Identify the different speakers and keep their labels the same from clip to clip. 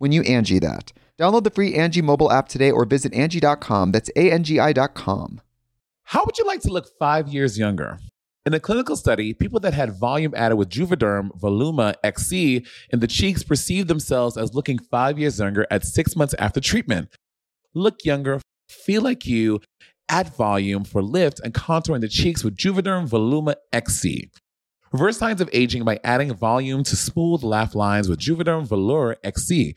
Speaker 1: when you Angie that. Download the free Angie mobile app today or visit Angie.com. That's A-N-G-I dot com.
Speaker 2: How would you like to look five years younger? In a clinical study, people that had volume added with Juvederm Voluma XC in the cheeks perceived themselves as looking five years younger at six months after treatment. Look younger, feel like you, add volume for lift and contouring the cheeks with Juvederm Voluma XC. Reverse signs of aging by adding volume to smooth laugh lines with Juvederm Vollure XC.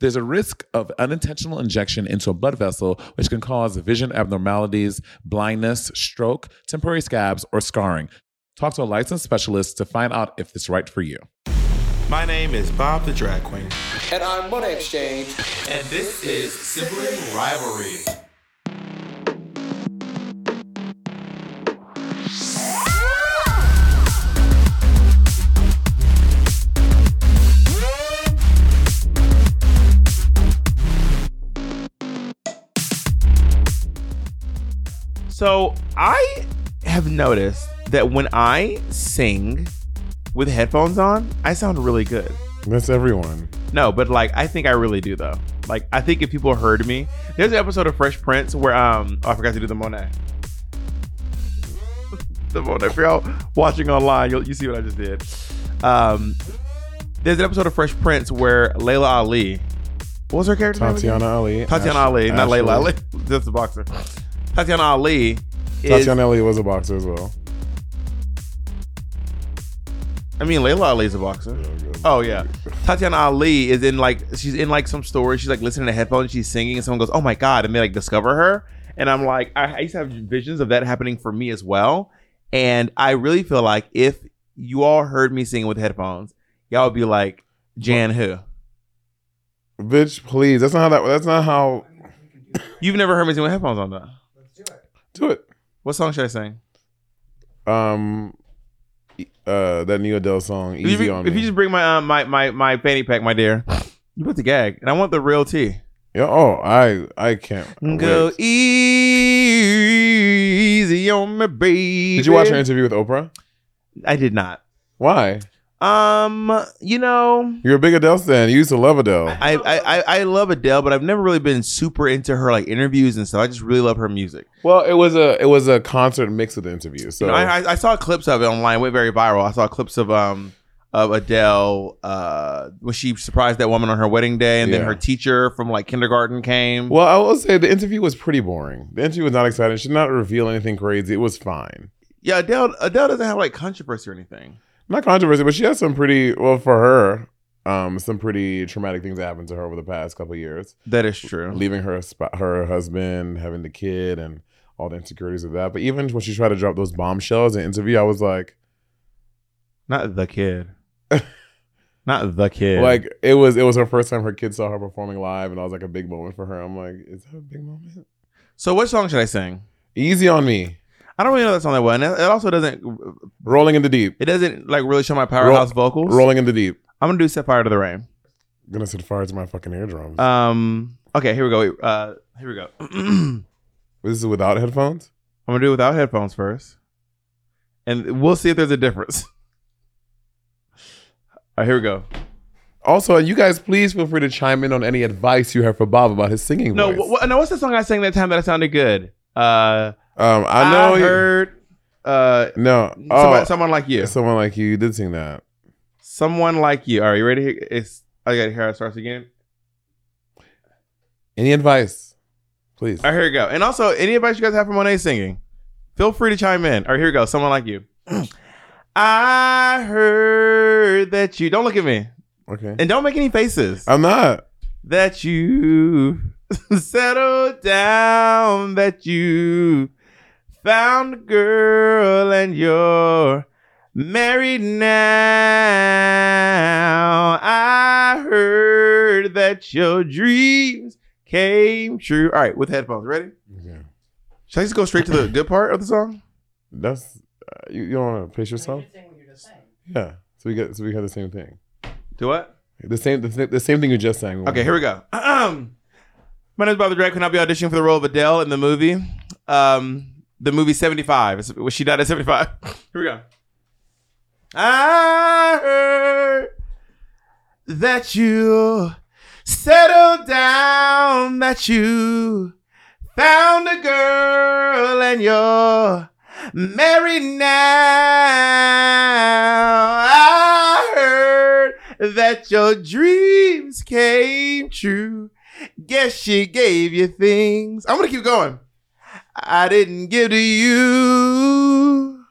Speaker 2: There's a risk of unintentional injection into a blood vessel, which can cause vision abnormalities, blindness, stroke, temporary scabs, or scarring. Talk to a licensed specialist to find out if it's right for you.
Speaker 3: My name is Bob the Drag Queen.
Speaker 4: And I'm Monet X Change.
Speaker 3: And this is Sibling Rivalry.
Speaker 5: So I have noticed that when I sing with headphones on, I sound really good.
Speaker 6: That's everyone.
Speaker 5: No, but like I think I really do though. Like I think if people heard me, there's an episode of Fresh Prince where um oh, I forgot to do the Monet. the Monet. For y'all watching online, you'll you see what I just did. Um, there's an episode of Fresh Prince where Laila Ali, what was her character? name?
Speaker 6: Tatiana Ali.
Speaker 5: Tatiana
Speaker 6: Ash-
Speaker 5: Ali, not
Speaker 6: Ashley.
Speaker 5: Laila Ali. That's the boxer. Tatiana Ali. Is,
Speaker 6: Tatiana Ali was a boxer as well.
Speaker 5: I mean, Laila Ali's a boxer. Oh yeah, Tatiana Ali is in like she's in like some story. She's like listening to headphones. She's singing, and someone goes, "Oh my god!" and they like discover her. And I'm like, I, I used to have visions of that happening for me as well. And I really feel like if you all heard me singing with headphones, y'all would be like, "Jan who?"
Speaker 6: Bitch, please. That's not how that. That's not how.
Speaker 5: You've never heard me sing with headphones on, though.
Speaker 6: Do it.
Speaker 5: What song should I sing?
Speaker 6: Um, uh, that new Adele song,
Speaker 5: If you,
Speaker 6: "Easy
Speaker 5: if
Speaker 6: on
Speaker 5: you just bring my um, my my my fanny pack, my dear, you put the gag, and I want the real tea.
Speaker 6: Yeah. Oh, I I can't.
Speaker 5: Go
Speaker 6: wait.
Speaker 5: easy on me, baby.
Speaker 6: Did you watch her interview with Oprah?
Speaker 5: I did not.
Speaker 6: Why?
Speaker 5: Um, you know,
Speaker 6: You're a big Adele fan. You used to love Adele.
Speaker 5: I, I I I love Adele, but I've never really been super into her like interviews and stuff. I just really love her music.
Speaker 6: Well, it was a it was a concert mix with the interview. So
Speaker 5: You know, I, I I saw clips of it online. It went very viral. I saw clips of um of Adele uh when she surprised that woman on her wedding day, and then her teacher from like kindergarten came.
Speaker 6: well, I will say the interview was pretty boring. The interview was not exciting. She did not reveal anything crazy. It was fine.
Speaker 5: Yeah, Adele Adele doesn't have like controversy or anything.
Speaker 6: Not controversy, but she has some pretty well for her. Um, some pretty traumatic things that happened to her over the past couple of years.
Speaker 5: That is true.
Speaker 6: Leaving her sp- her husband, having the kid, and all the insecurities of that. But even when she tried to drop those bombshells in the interview, I was like,
Speaker 5: Not the kid. Not the kid.
Speaker 6: Like it was it was her first time her kids saw her performing live, and I was like a big moment for her. I'm like, is that a big moment?
Speaker 5: so, what song should I sing?
Speaker 6: Easy on me.
Speaker 5: I don't really know that song that well, and it it also doesn't.
Speaker 6: Rolling in the deep.
Speaker 5: It doesn't like really show my powerhouse vocals.
Speaker 6: Rolling in the deep.
Speaker 5: I'm gonna do "Set Fire to the Rain."
Speaker 6: gonna set fire to my fucking eardrums.
Speaker 5: Um. Okay, here we go. Uh, here we go.
Speaker 6: This is without headphones.
Speaker 5: I'm gonna do it without headphones first, and we'll see if there's a difference. All right, here we go.
Speaker 6: Also, you guys, please feel free to chime in on any advice you have for Bob about his singing
Speaker 5: No,
Speaker 6: voice.
Speaker 5: wh- wh- no. What's the song I sang that time that sounded good? Uh,
Speaker 6: um, I know.
Speaker 5: I
Speaker 6: you-
Speaker 5: heard. Uh,
Speaker 6: no. Oh,
Speaker 5: someone like you.
Speaker 6: someone like you. You did sing that.
Speaker 5: Someone like you. Right, you ready? It's. I gotta hear how it starts again.
Speaker 6: Any advice, please?
Speaker 5: All right, here we go. And also, any advice you guys have for Monet singing, feel free to chime in. All right, here we go. Someone like you. I heard that you. Don't look at me.
Speaker 6: Okay.
Speaker 5: And don't make any faces.
Speaker 6: I'm not.
Speaker 5: that you settled down, that you found a girl and you're married now. I heard that your dreams came true. All right, with headphones, ready?
Speaker 6: Okay.
Speaker 5: Should I just go straight to the good part of the song?
Speaker 6: That's uh, you. You don't want to pace yourself. Yeah. So we get. So we have the same thing.
Speaker 5: Do what?
Speaker 6: The same. The, th- the same thing you just sang.
Speaker 5: Okay, here we go. Um, my name is Bob the Drag Queen. I'll be auditioning for the role of Adele in the movie. Um, the movie 75. Was she died at 75? Here we go. I heard that you settled down, that you found a girl and you're married now. I heard that your dreams came true. Guess she gave you things. I'm gonna keep going. I didn't give to you.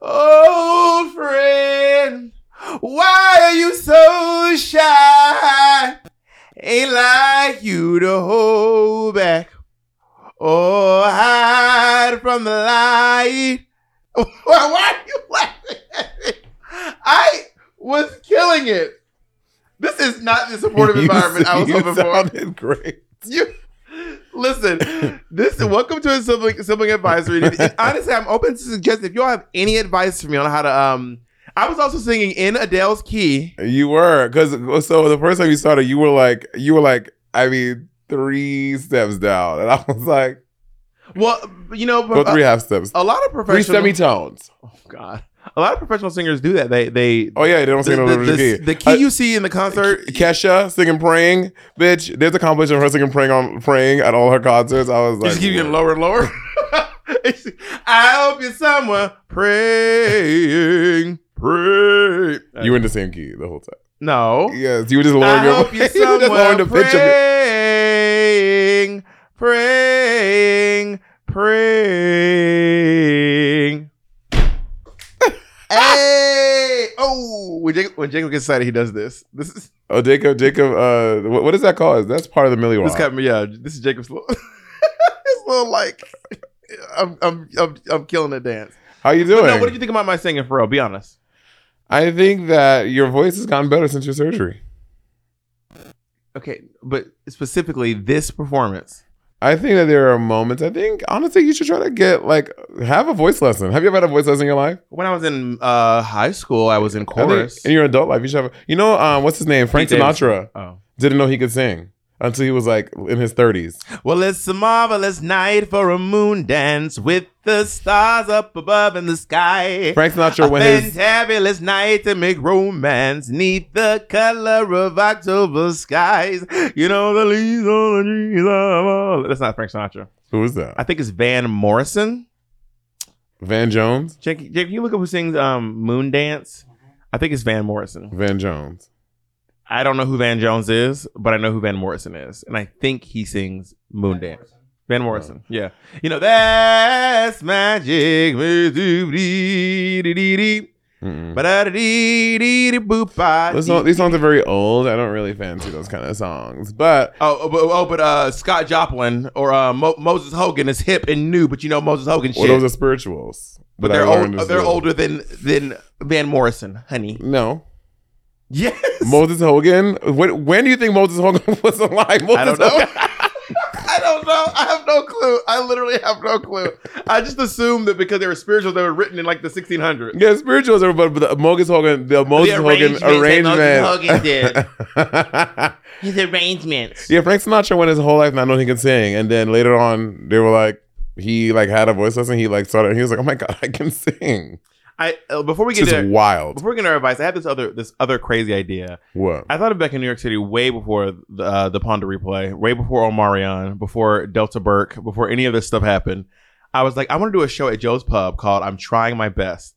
Speaker 5: Oh, friend, why are you so shy? Ain't like you to hold back or hide from the light. why, are you laughing at? I was killing it. This is not the supportive
Speaker 6: You-
Speaker 5: environment I was hoping for.
Speaker 6: You sounded great.
Speaker 5: You listen. This is welcome to a sibling sibling advisory. And honestly, I'm open to suggest if y'all have any advice for me on how to um. I was also singing in Adele's key.
Speaker 6: You were because so the first time you started, you were like you were like I mean three steps down, and I was like
Speaker 5: Well, you know,
Speaker 6: go three
Speaker 5: a,
Speaker 6: half steps,
Speaker 5: a lot of
Speaker 6: three
Speaker 5: professional.
Speaker 6: semitones.
Speaker 5: Oh God, a lot of professional singers do that. They they
Speaker 6: Oh yeah, they don't
Speaker 5: the,
Speaker 6: sing no
Speaker 5: the, the-
Speaker 6: key.
Speaker 5: the key
Speaker 6: Uh,
Speaker 5: you see in the concert.
Speaker 6: Kesha singing praying, bitch. There's a compilation of her singing praying on praying at all her concerts. I was like,
Speaker 5: just keep getting lower and lower. I hope you're somewhere praying, pray.
Speaker 6: You were in the same key the whole time.
Speaker 5: no.
Speaker 6: Yes, you were just lowering
Speaker 5: I
Speaker 6: your
Speaker 5: hope you're
Speaker 6: you were just lowering
Speaker 5: somewhere
Speaker 6: the pitch of it.
Speaker 5: praying, praying, praying. Hey! Oh, when Jacob, when Jacob gets excited, he does this. This is
Speaker 6: Oh, Jacob, Jacob. Uh, what, what is that called? That's part of the Millie
Speaker 5: this got me. Yeah, this is Jacob's little, his little like. I'm I'm I'm I'm killing the dance.
Speaker 6: How you doing?
Speaker 5: no, what did you think about my singing for real? Be honest.
Speaker 6: I think that your voice has gotten better since your surgery.
Speaker 5: Okay, but specifically this performance.
Speaker 6: I think that there are moments. I think honestly, you should try to get like have a voice lesson. Have you ever had a voice lesson in your life?
Speaker 5: When I was in uh, high school, I was in
Speaker 6: I think
Speaker 5: chorus.
Speaker 6: in your adult life, you should have. You know, um, what's his name? Frank Sinatra
Speaker 5: Oh.
Speaker 6: didn't know he could sing until he was like in his thirties.
Speaker 5: Well, it's a marvelous night for a moon dance with the stars up above in the sky.
Speaker 6: Frank Sinatra when his
Speaker 5: fantabulous night to make romance neath the color of October skies. You know the leaves on the trees all. That's not Frank Sinatra.
Speaker 6: Who is that?
Speaker 5: I think it's Van Morrison.
Speaker 6: Van Jones.
Speaker 5: Jake, Jake, can you look up who sings um, Moon Dance? I think it's Van Morrison.
Speaker 6: Van Jones.
Speaker 5: I don't know who Van Jones is, but I know who Van Morrison is, and I think he sings Moon Dance. Van Morrison, yeah. You know that's magic.
Speaker 6: Those song- these songs are very old. I don't really fancy those kind of songs, but
Speaker 5: Oh, oh, but, oh, but uh, Scott Joplin or uh, Mo- Moses Hogan is hip and new, but you know Moses Hogan shit.
Speaker 6: well, those are spirituals.
Speaker 5: But they're old, they're older than than Van Morrison, honey.
Speaker 6: No.
Speaker 5: Yes.
Speaker 6: Moses Hogan. When, when do you think Moses Hogan was alive? Moses
Speaker 5: I don't know. I don't know. I have no clue. I literally have no clue. I just assumed that because they were spirituals, they were written in like the 1600s.
Speaker 6: Yeah, spirituals are, but, the Moses Hogan, the Moses Hogan arrangement.
Speaker 5: Moses Hogan His arrangements.
Speaker 6: yeah, Frank Sinatra went his whole life not knowing he could sing, and then later on, they were like, he like had a voice lesson. He like started. He was like, "Oh my god, I can sing!"
Speaker 5: I uh, before we get
Speaker 6: just
Speaker 5: to
Speaker 6: wild.
Speaker 5: before we get to our advice, I had this other this other crazy idea.
Speaker 6: What?
Speaker 5: I thought of back in New York City way before the uh, the Ponder replay, way before Omarion, before Delta Burke, before any of this stuff happened. I was like, I want to do a show at Joe's Pub called "I'm Trying My Best,"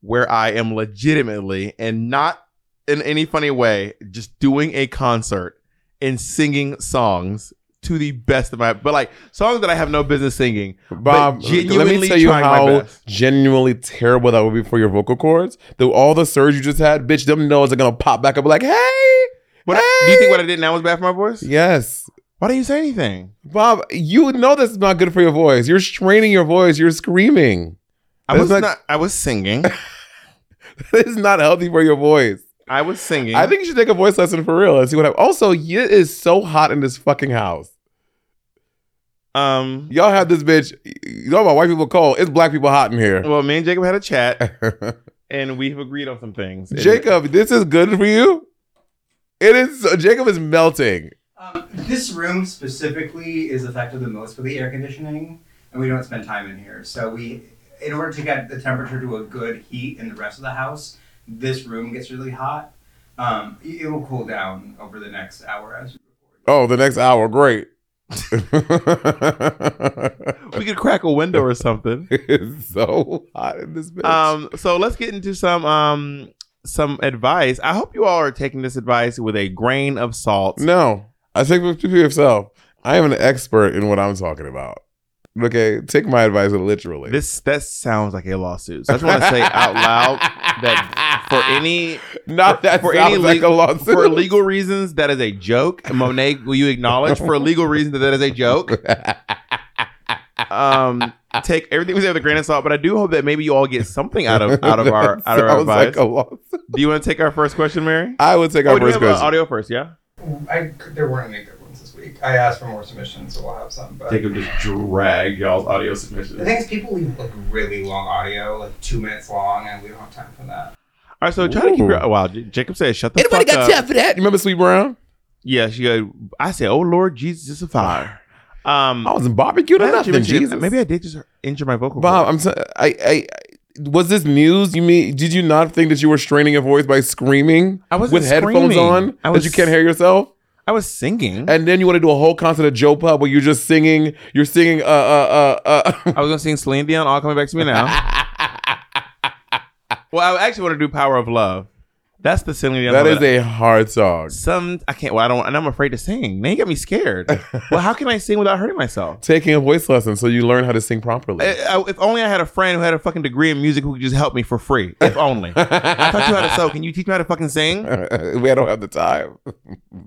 Speaker 5: where I am legitimately and not in any funny way just doing a concert and singing songs to the best of my, but like songs that I have no business singing.
Speaker 6: Bob,
Speaker 5: but
Speaker 6: let me tell you how genuinely terrible that would be for your vocal cords. The, all the surge you just had, bitch, them nose are gonna pop back up like, hey,
Speaker 5: What do you think what I did now was bad for my voice?
Speaker 6: yes.
Speaker 5: Why didn't you say anything?
Speaker 6: Bob, you know this is not good for your voice. You're straining your voice. You're screaming.
Speaker 5: I was
Speaker 6: not-
Speaker 5: not. I was singing.
Speaker 6: this is not healthy for your voice.
Speaker 5: I was singing.
Speaker 6: I think you should take a voice lesson for real and see what happens. Also, it is so hot in this fucking house.
Speaker 5: Um.
Speaker 6: Y'all have this bitch. You know about white people cold. It's black people hot in here.
Speaker 5: Well, me and Jacob had a chat, and we've agreed on some things. And-
Speaker 6: Jacob, this is good for you. It is. Jacob is melting.
Speaker 7: Um, this room specifically is affected the most by the air conditioning, and we don't spend time in here. So we, in order to get the temperature to a good heat in the rest of the house, this room gets really hot. Um, it it will cool down over the next hour as we record.
Speaker 6: Oh, the next hour, great.
Speaker 5: We could crack a window or something.
Speaker 6: it's so hot in this bitch.
Speaker 5: Um. So let's get into some um some advice. I hope you all are taking this advice with a grain of salt.
Speaker 6: no, I take think for yourself. I am an expert in what I'm talking about. Okay, take my advice literally.
Speaker 5: This that sounds like a lawsuit. So I just want to say out loud that for any
Speaker 6: not that
Speaker 5: for
Speaker 6: sounds
Speaker 5: any
Speaker 6: like
Speaker 5: le-
Speaker 6: a lawsuit.
Speaker 5: for legal reasons that is a joke. Monet, will you acknowledge for legal reasons that that is a joke? um, take everything we say with a grain of salt. But I do hope that maybe you all get something out of out of our out of our advice.
Speaker 6: like a lawsuit.
Speaker 5: do you want to take our first question, Mary?
Speaker 6: I would take
Speaker 5: Oh,
Speaker 6: our
Speaker 5: do we
Speaker 6: first
Speaker 5: have
Speaker 6: question.
Speaker 5: audio first? Yeah.
Speaker 7: I, there weren't any I asked for more submissions, so we'll have some. But
Speaker 5: Jacob just drag y'all's audio submissions.
Speaker 7: the
Speaker 5: submissions.
Speaker 7: thing is, people leave like really long audio, like two minutes long, and we don't have time for that.
Speaker 5: All right, so try to keep
Speaker 6: Ooh.
Speaker 5: your. Wow, J- Jacob said, "Shut the
Speaker 6: Anybody
Speaker 5: fuck
Speaker 6: got
Speaker 5: up."
Speaker 6: time for that? You remember Sweet Brown?
Speaker 5: Yeah, she. Go, I said, "Oh Lord, Jesus is a fire." Um,
Speaker 6: I was in barbecue or
Speaker 5: now that
Speaker 6: nothing.
Speaker 5: you mention it,
Speaker 6: Jesus.
Speaker 5: maybe I did just injure my vocal.
Speaker 6: Bob,
Speaker 5: cords.
Speaker 6: I'm. I I Was this news? You mean? Did you not think that you were straining your voice by screaming
Speaker 5: I wasn't
Speaker 6: with headphones
Speaker 5: screaming.
Speaker 6: on
Speaker 5: I
Speaker 6: that
Speaker 5: was-
Speaker 6: you can't hear yourself?
Speaker 5: I was singing.
Speaker 6: And then you want to do a whole concert at Joe Pub where you're just singing. You're singing. Uh. Uh. Uh. uh
Speaker 5: I was gonna sing Celine Dion, all coming back to me now. well, I actually want to do Power of Love. That's the Dion.
Speaker 6: that
Speaker 5: song
Speaker 6: a hard song.
Speaker 5: some. I can't. Well, I don't. And I'm afraid to sing. Now you got me scared. well, how can I sing without hurting myself?
Speaker 6: Taking a voice lesson so you learn how to sing properly.
Speaker 5: I- I- if only I had a friend who had a fucking degree in music who could just help me for free. If only. I taught you how to sew. Can you teach me how to fucking sing?
Speaker 6: we don't have the time.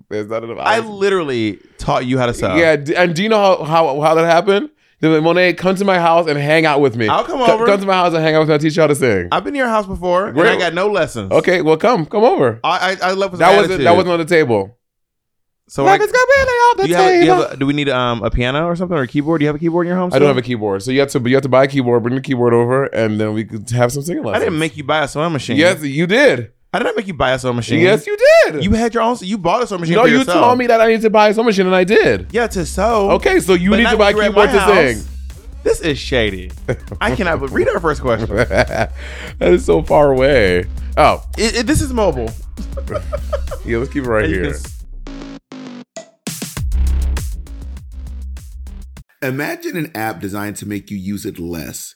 Speaker 6: There's not enough.
Speaker 5: I literally taught you how to sew.
Speaker 6: Yeah, and do you know how how, how that happened? Then Monet, come to my house and hang out with me.
Speaker 5: I'll come
Speaker 6: Co-
Speaker 5: over.
Speaker 6: Come to my house and hang out with me. I'll teach you how to sing.
Speaker 5: I've been to your house before, and I got no lessons.
Speaker 6: okay, well, come, come over.
Speaker 5: I I, I with
Speaker 6: That
Speaker 5: some
Speaker 6: wasn't
Speaker 5: attitude.
Speaker 6: that wasn't on the table.
Speaker 5: So
Speaker 6: Life
Speaker 5: I,
Speaker 6: is completely off the
Speaker 5: do, you have, do, you have a, do we need um, a piano or something or a keyboard? Do you have a keyboard in your home?
Speaker 6: I don't have a keyboard, so you have to you have to buy a keyboard, bring the keyboard over, and then we could have some singing lessons.
Speaker 5: I didn't make you buy a sewing machine.
Speaker 6: Yes, you did.
Speaker 5: I did not make you buy a sewing machine.
Speaker 6: Yes, you did.
Speaker 5: You had your own. You bought a sewing machine.
Speaker 6: no,
Speaker 5: for
Speaker 6: you
Speaker 5: yourself.
Speaker 6: told me that I need to buy a sewing machine, and I did.
Speaker 5: Yeah, to sew.
Speaker 6: Okay, so you
Speaker 5: But
Speaker 6: need to buy a
Speaker 5: you were at
Speaker 6: keyboard to sing.
Speaker 5: This is shady. I cannot. read our first question.
Speaker 6: that is so far away. Oh,
Speaker 5: It, it- this is mobile.
Speaker 6: yeah, let's keep it right
Speaker 5: And
Speaker 6: here.
Speaker 8: Imagine an app designed to make you use it less.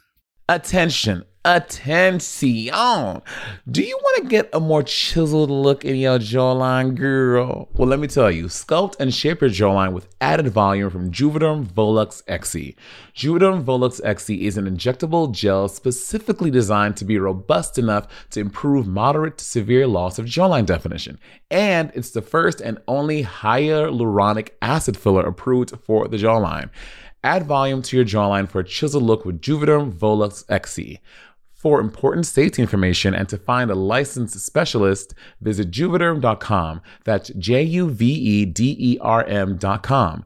Speaker 2: Attention, attention. Do you want to get a more chiseled look in your jawline, girl? Well, let me tell you, sculpt and shape your jawline with added volume from Juvederm Volux XC. Juvederm Volux XC is an injectable gel specifically designed to be robust enough to improve moderate to severe loss of jawline definition. And it's the first and only hyaluronic acid filler approved for the jawline. Add volume to your jawline for a chiseled look with Juvederm Volux XC. For important safety information and to find a licensed specialist, visit juvederm.com. That's J U V E D E R M.com.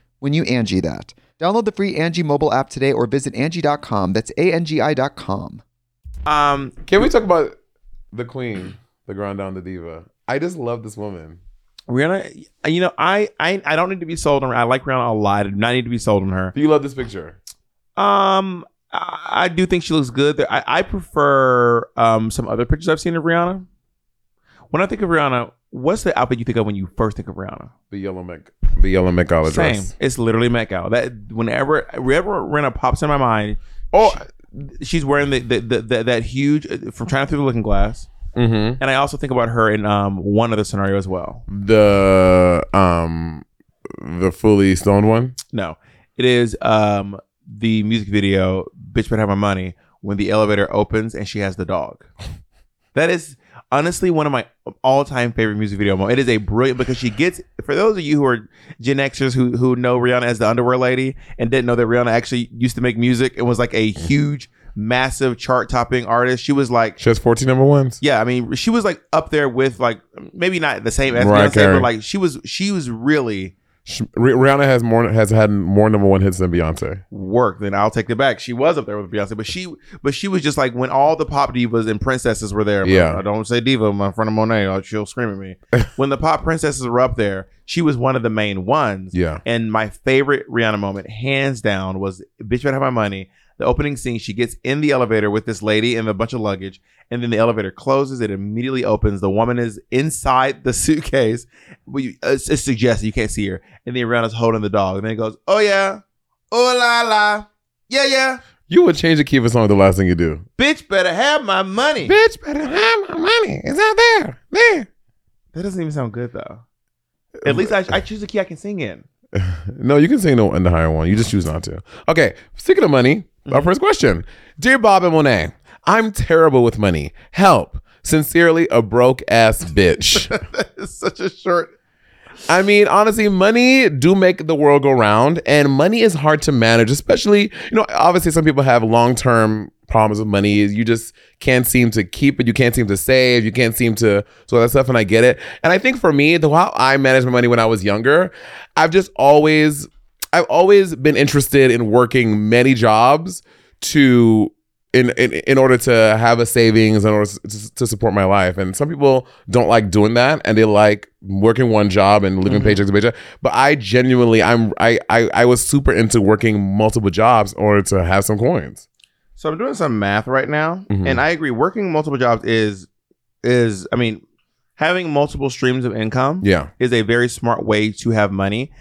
Speaker 1: when you Angie that. Download the free Angie mobile app today or visit Angie.com. That's A-N-G-I dot com.
Speaker 5: Um,
Speaker 6: Can we talk about the queen, the Grand Dame, the diva? I just love this woman.
Speaker 5: Rihanna, you know, I, I I don't need to be sold on her. I like Rihanna a lot. I do not need to be sold on her.
Speaker 6: Do you love this picture?
Speaker 5: Um, I, I do think she looks good. I, I prefer um some other pictures I've seen of Rihanna. When I think of Rihanna, what's the outfit you think of when you first think of Rihanna?
Speaker 6: The yellow Met, the yellow Met Gala
Speaker 5: Same.
Speaker 6: dress.
Speaker 5: It's literally Met Gala. That whenever whenever Rihanna pops in my mind,
Speaker 6: Oh,
Speaker 5: she's wearing the, the, the, the that huge from China through the Looking Glass,
Speaker 6: mm-hmm.
Speaker 5: and I also think about her in um one other scenario as well.
Speaker 6: the um, the fully stoned one.
Speaker 5: No, it is um the music video "Bitch Better Have My Money" when the elevator opens and she has the dog. That is honestly one of my all-time favorite music video moments. It is a brilliant because she gets for those of you who are Gen Xers who who know Rihanna as the underwear lady and didn't know that Rihanna actually used to make music and was like a mm-hmm. huge, massive chart-topping artist. She was like
Speaker 6: She has fourteen number ones.
Speaker 5: yeah, I mean, she was like up there with like maybe not the same as
Speaker 6: Mariah
Speaker 5: Beyonce, but like she was she was really
Speaker 6: Rihanna has more has had more number one hits than Beyonce.
Speaker 5: work. Then I'll take it back. She was up there with Beyonce, but she but she was just like when all the pop divas and princesses were there.
Speaker 6: Yeah.
Speaker 5: I don't say diva in front of Monet, or she'll scream at me. when the pop princesses were up there, she was one of the main ones.
Speaker 6: Yeah.
Speaker 5: And my favorite Rihanna moment, hands down, was "Bitch Better Have My Money." The opening scene, she gets in the elevator with this lady and a bunch of luggage, and then the elevator closes. It immediately opens. The woman is inside the suitcase. We, it's, it's suggested you can't see her, and then Rihanna's holding the dog, and then it goes, "Oh yeah, oh la la, yeah yeah,
Speaker 6: You would change the key of a song the last thing you do.
Speaker 5: bitch better have my money."
Speaker 6: Bitch, better have my money. It's out there. There.
Speaker 5: That doesn't even sound good though. At least I, I choose a key I can sing in.
Speaker 6: no, you can sing the, in the higher one. You just choose not to. Okay, speaking of money, our mm-hmm. first question. Dear Bob and Monet, I'm terrible with money. Help. Sincerely, a broke ass bitch.
Speaker 5: it's such a short.
Speaker 6: I mean, honestly, money do make the world go round, and money is hard to manage, especially, you know, obviously some people have long term problems with money. You just can't seem to keep it, you can't seem to save, you can't seem to so that stuff, and I get it. And I think for me, the how I managed my money when I was younger, I've just always I've always been interested in working many jobs to in, in in order to have a savings in order to, to support my life. And some people don't like doing that, and they like working one job and living paycheck to paycheck. But I genuinely, I'm I, I I was super into working multiple jobs in order to have some coins.
Speaker 5: So I'm doing some math right now,
Speaker 6: Mhm.
Speaker 5: and I agree. Working multiple jobs is is I mean, having multiple streams of income
Speaker 6: Yeah.
Speaker 5: is a very smart way to have money.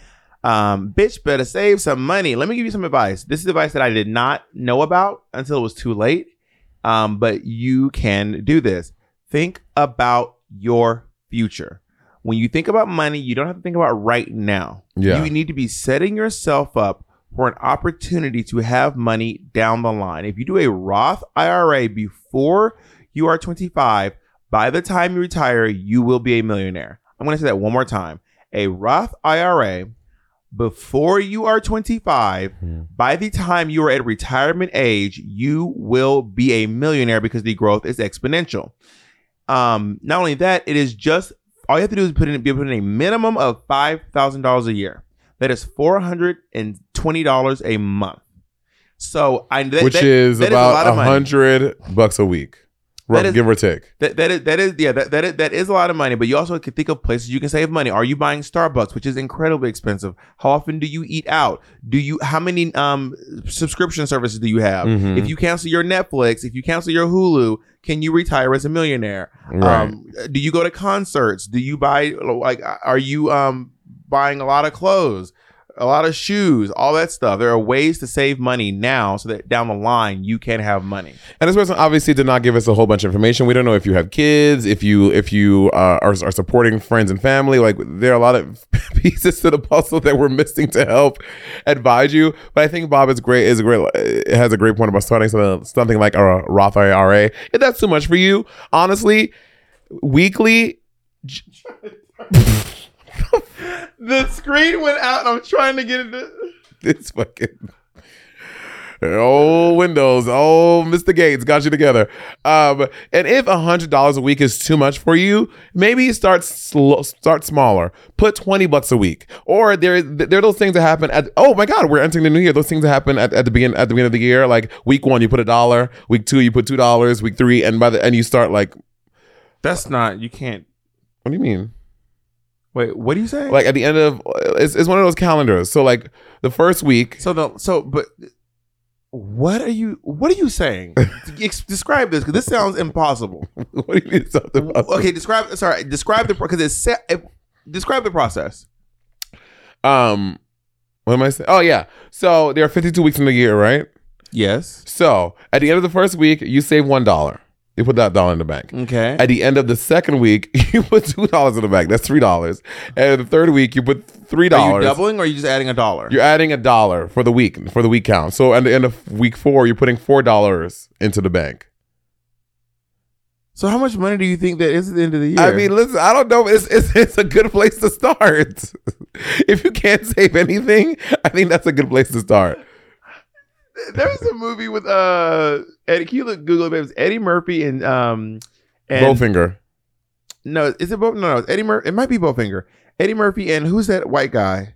Speaker 5: Um, bitch, better save some money. Let me give you some advice. This is advice that I did not know about until it was too late. Um, but you can do this. Think about your future. When you think about money, you don't have to think about right now.
Speaker 6: Yeah.
Speaker 5: You need to be setting yourself up for an opportunity to have money down the line. If you do a Roth IRA before you are 25, by the time you retire, you will be a millionaire. I'm going to say that one more time. A Roth IRA before you are 25, by the time you are at retirement age, you will be a millionaire because the growth is exponential. Um, not only that, it is just all you have to do is put in be put in a minimum of five thousand dollars a year. That is four hundred and twenty dollars a month. So I that,
Speaker 6: Which
Speaker 5: that-
Speaker 6: is
Speaker 5: that
Speaker 6: about
Speaker 5: lot
Speaker 6: a hundred bucks a week, rough,
Speaker 5: is-
Speaker 6: give or take.
Speaker 5: That that is that is yeah that that is, that is a lot of money, but you also can think of places you can save money. Are you buying Starbucks, which is incredibly expensive? How often do you eat out? Do you how many um subscription services do you have?
Speaker 6: Mhm.
Speaker 5: If you cancel your Netflix, if you cancel your Hulu, can you retire as a millionaire?
Speaker 6: Right.
Speaker 5: Um, do you go to concerts? Do you buy like are you um buying a lot of clothes? A lot of shoes, all that stuff. There are ways to save money now so that down the line you can have money.
Speaker 6: And this person obviously did not give us a whole bunch of information. We don't know if you have kids, if you if you uh, are are supporting friends and family. Like there are a lot of pieces to the puzzle that we're missing to help advise you. But I think Bob is great. Is a great. It has a great point about starting something, something like a Roth IRA. If that's too much for you, honestly, weekly.
Speaker 5: The screen went out and I'm trying to get it to
Speaker 6: It's fucking. Oh, Windows. Oh, Mr. Gates got you together. Um, and if a hundred dollars a week is too much for you, maybe start slow, start smaller. Put twenty bucks a week. Or there, there are those things that happen at. Oh my God, we're entering the new year. Those things that happen at, at the begin at the beginning of the year. Like week one, you put a dollar. Week two, you put two dollars. Week three, and by the and you start like.
Speaker 5: That's not. You can't.
Speaker 6: What do you mean?
Speaker 5: Wait, what do you say?
Speaker 6: Like at the end of it's, it's one of those calendars. So like the first week.
Speaker 5: so the so but what are you what are you saying? Describe this because this sounds impossible.
Speaker 6: what do you mean? Something
Speaker 5: Okay, describe. Sorry, describe the because it's set. It, describe the process.
Speaker 6: Um, what am I saying? Oh yeah. So there are 52 weeks in the year, right?
Speaker 5: Yes.
Speaker 6: So at the end of the first week, you save one dollar. You put that dollar in the bank.
Speaker 5: Okay.
Speaker 6: At the end of the second week, you put two dollars in the bank. That's three dollars. And the third week, you put three dollars.
Speaker 5: you doubling or are you just adding a dollar?
Speaker 6: You're adding a dollar for the week for the week count. So at the end of week four, you're putting four dollars into the bank.
Speaker 5: so how much money do you think that is at the end of the year?
Speaker 6: I mean, listen, I don't know. It's, it's it's a good place to start. if you can't save anything, I think that's a good place to start.
Speaker 5: There was a movie with uh Eddie. Can you look Google it? It was Eddie Murphy and um and
Speaker 6: Bowfinger.
Speaker 5: no, is it both? No, no, it's Eddie Murphy. It might be Bowfinger. Eddie Murphy and who's that white guy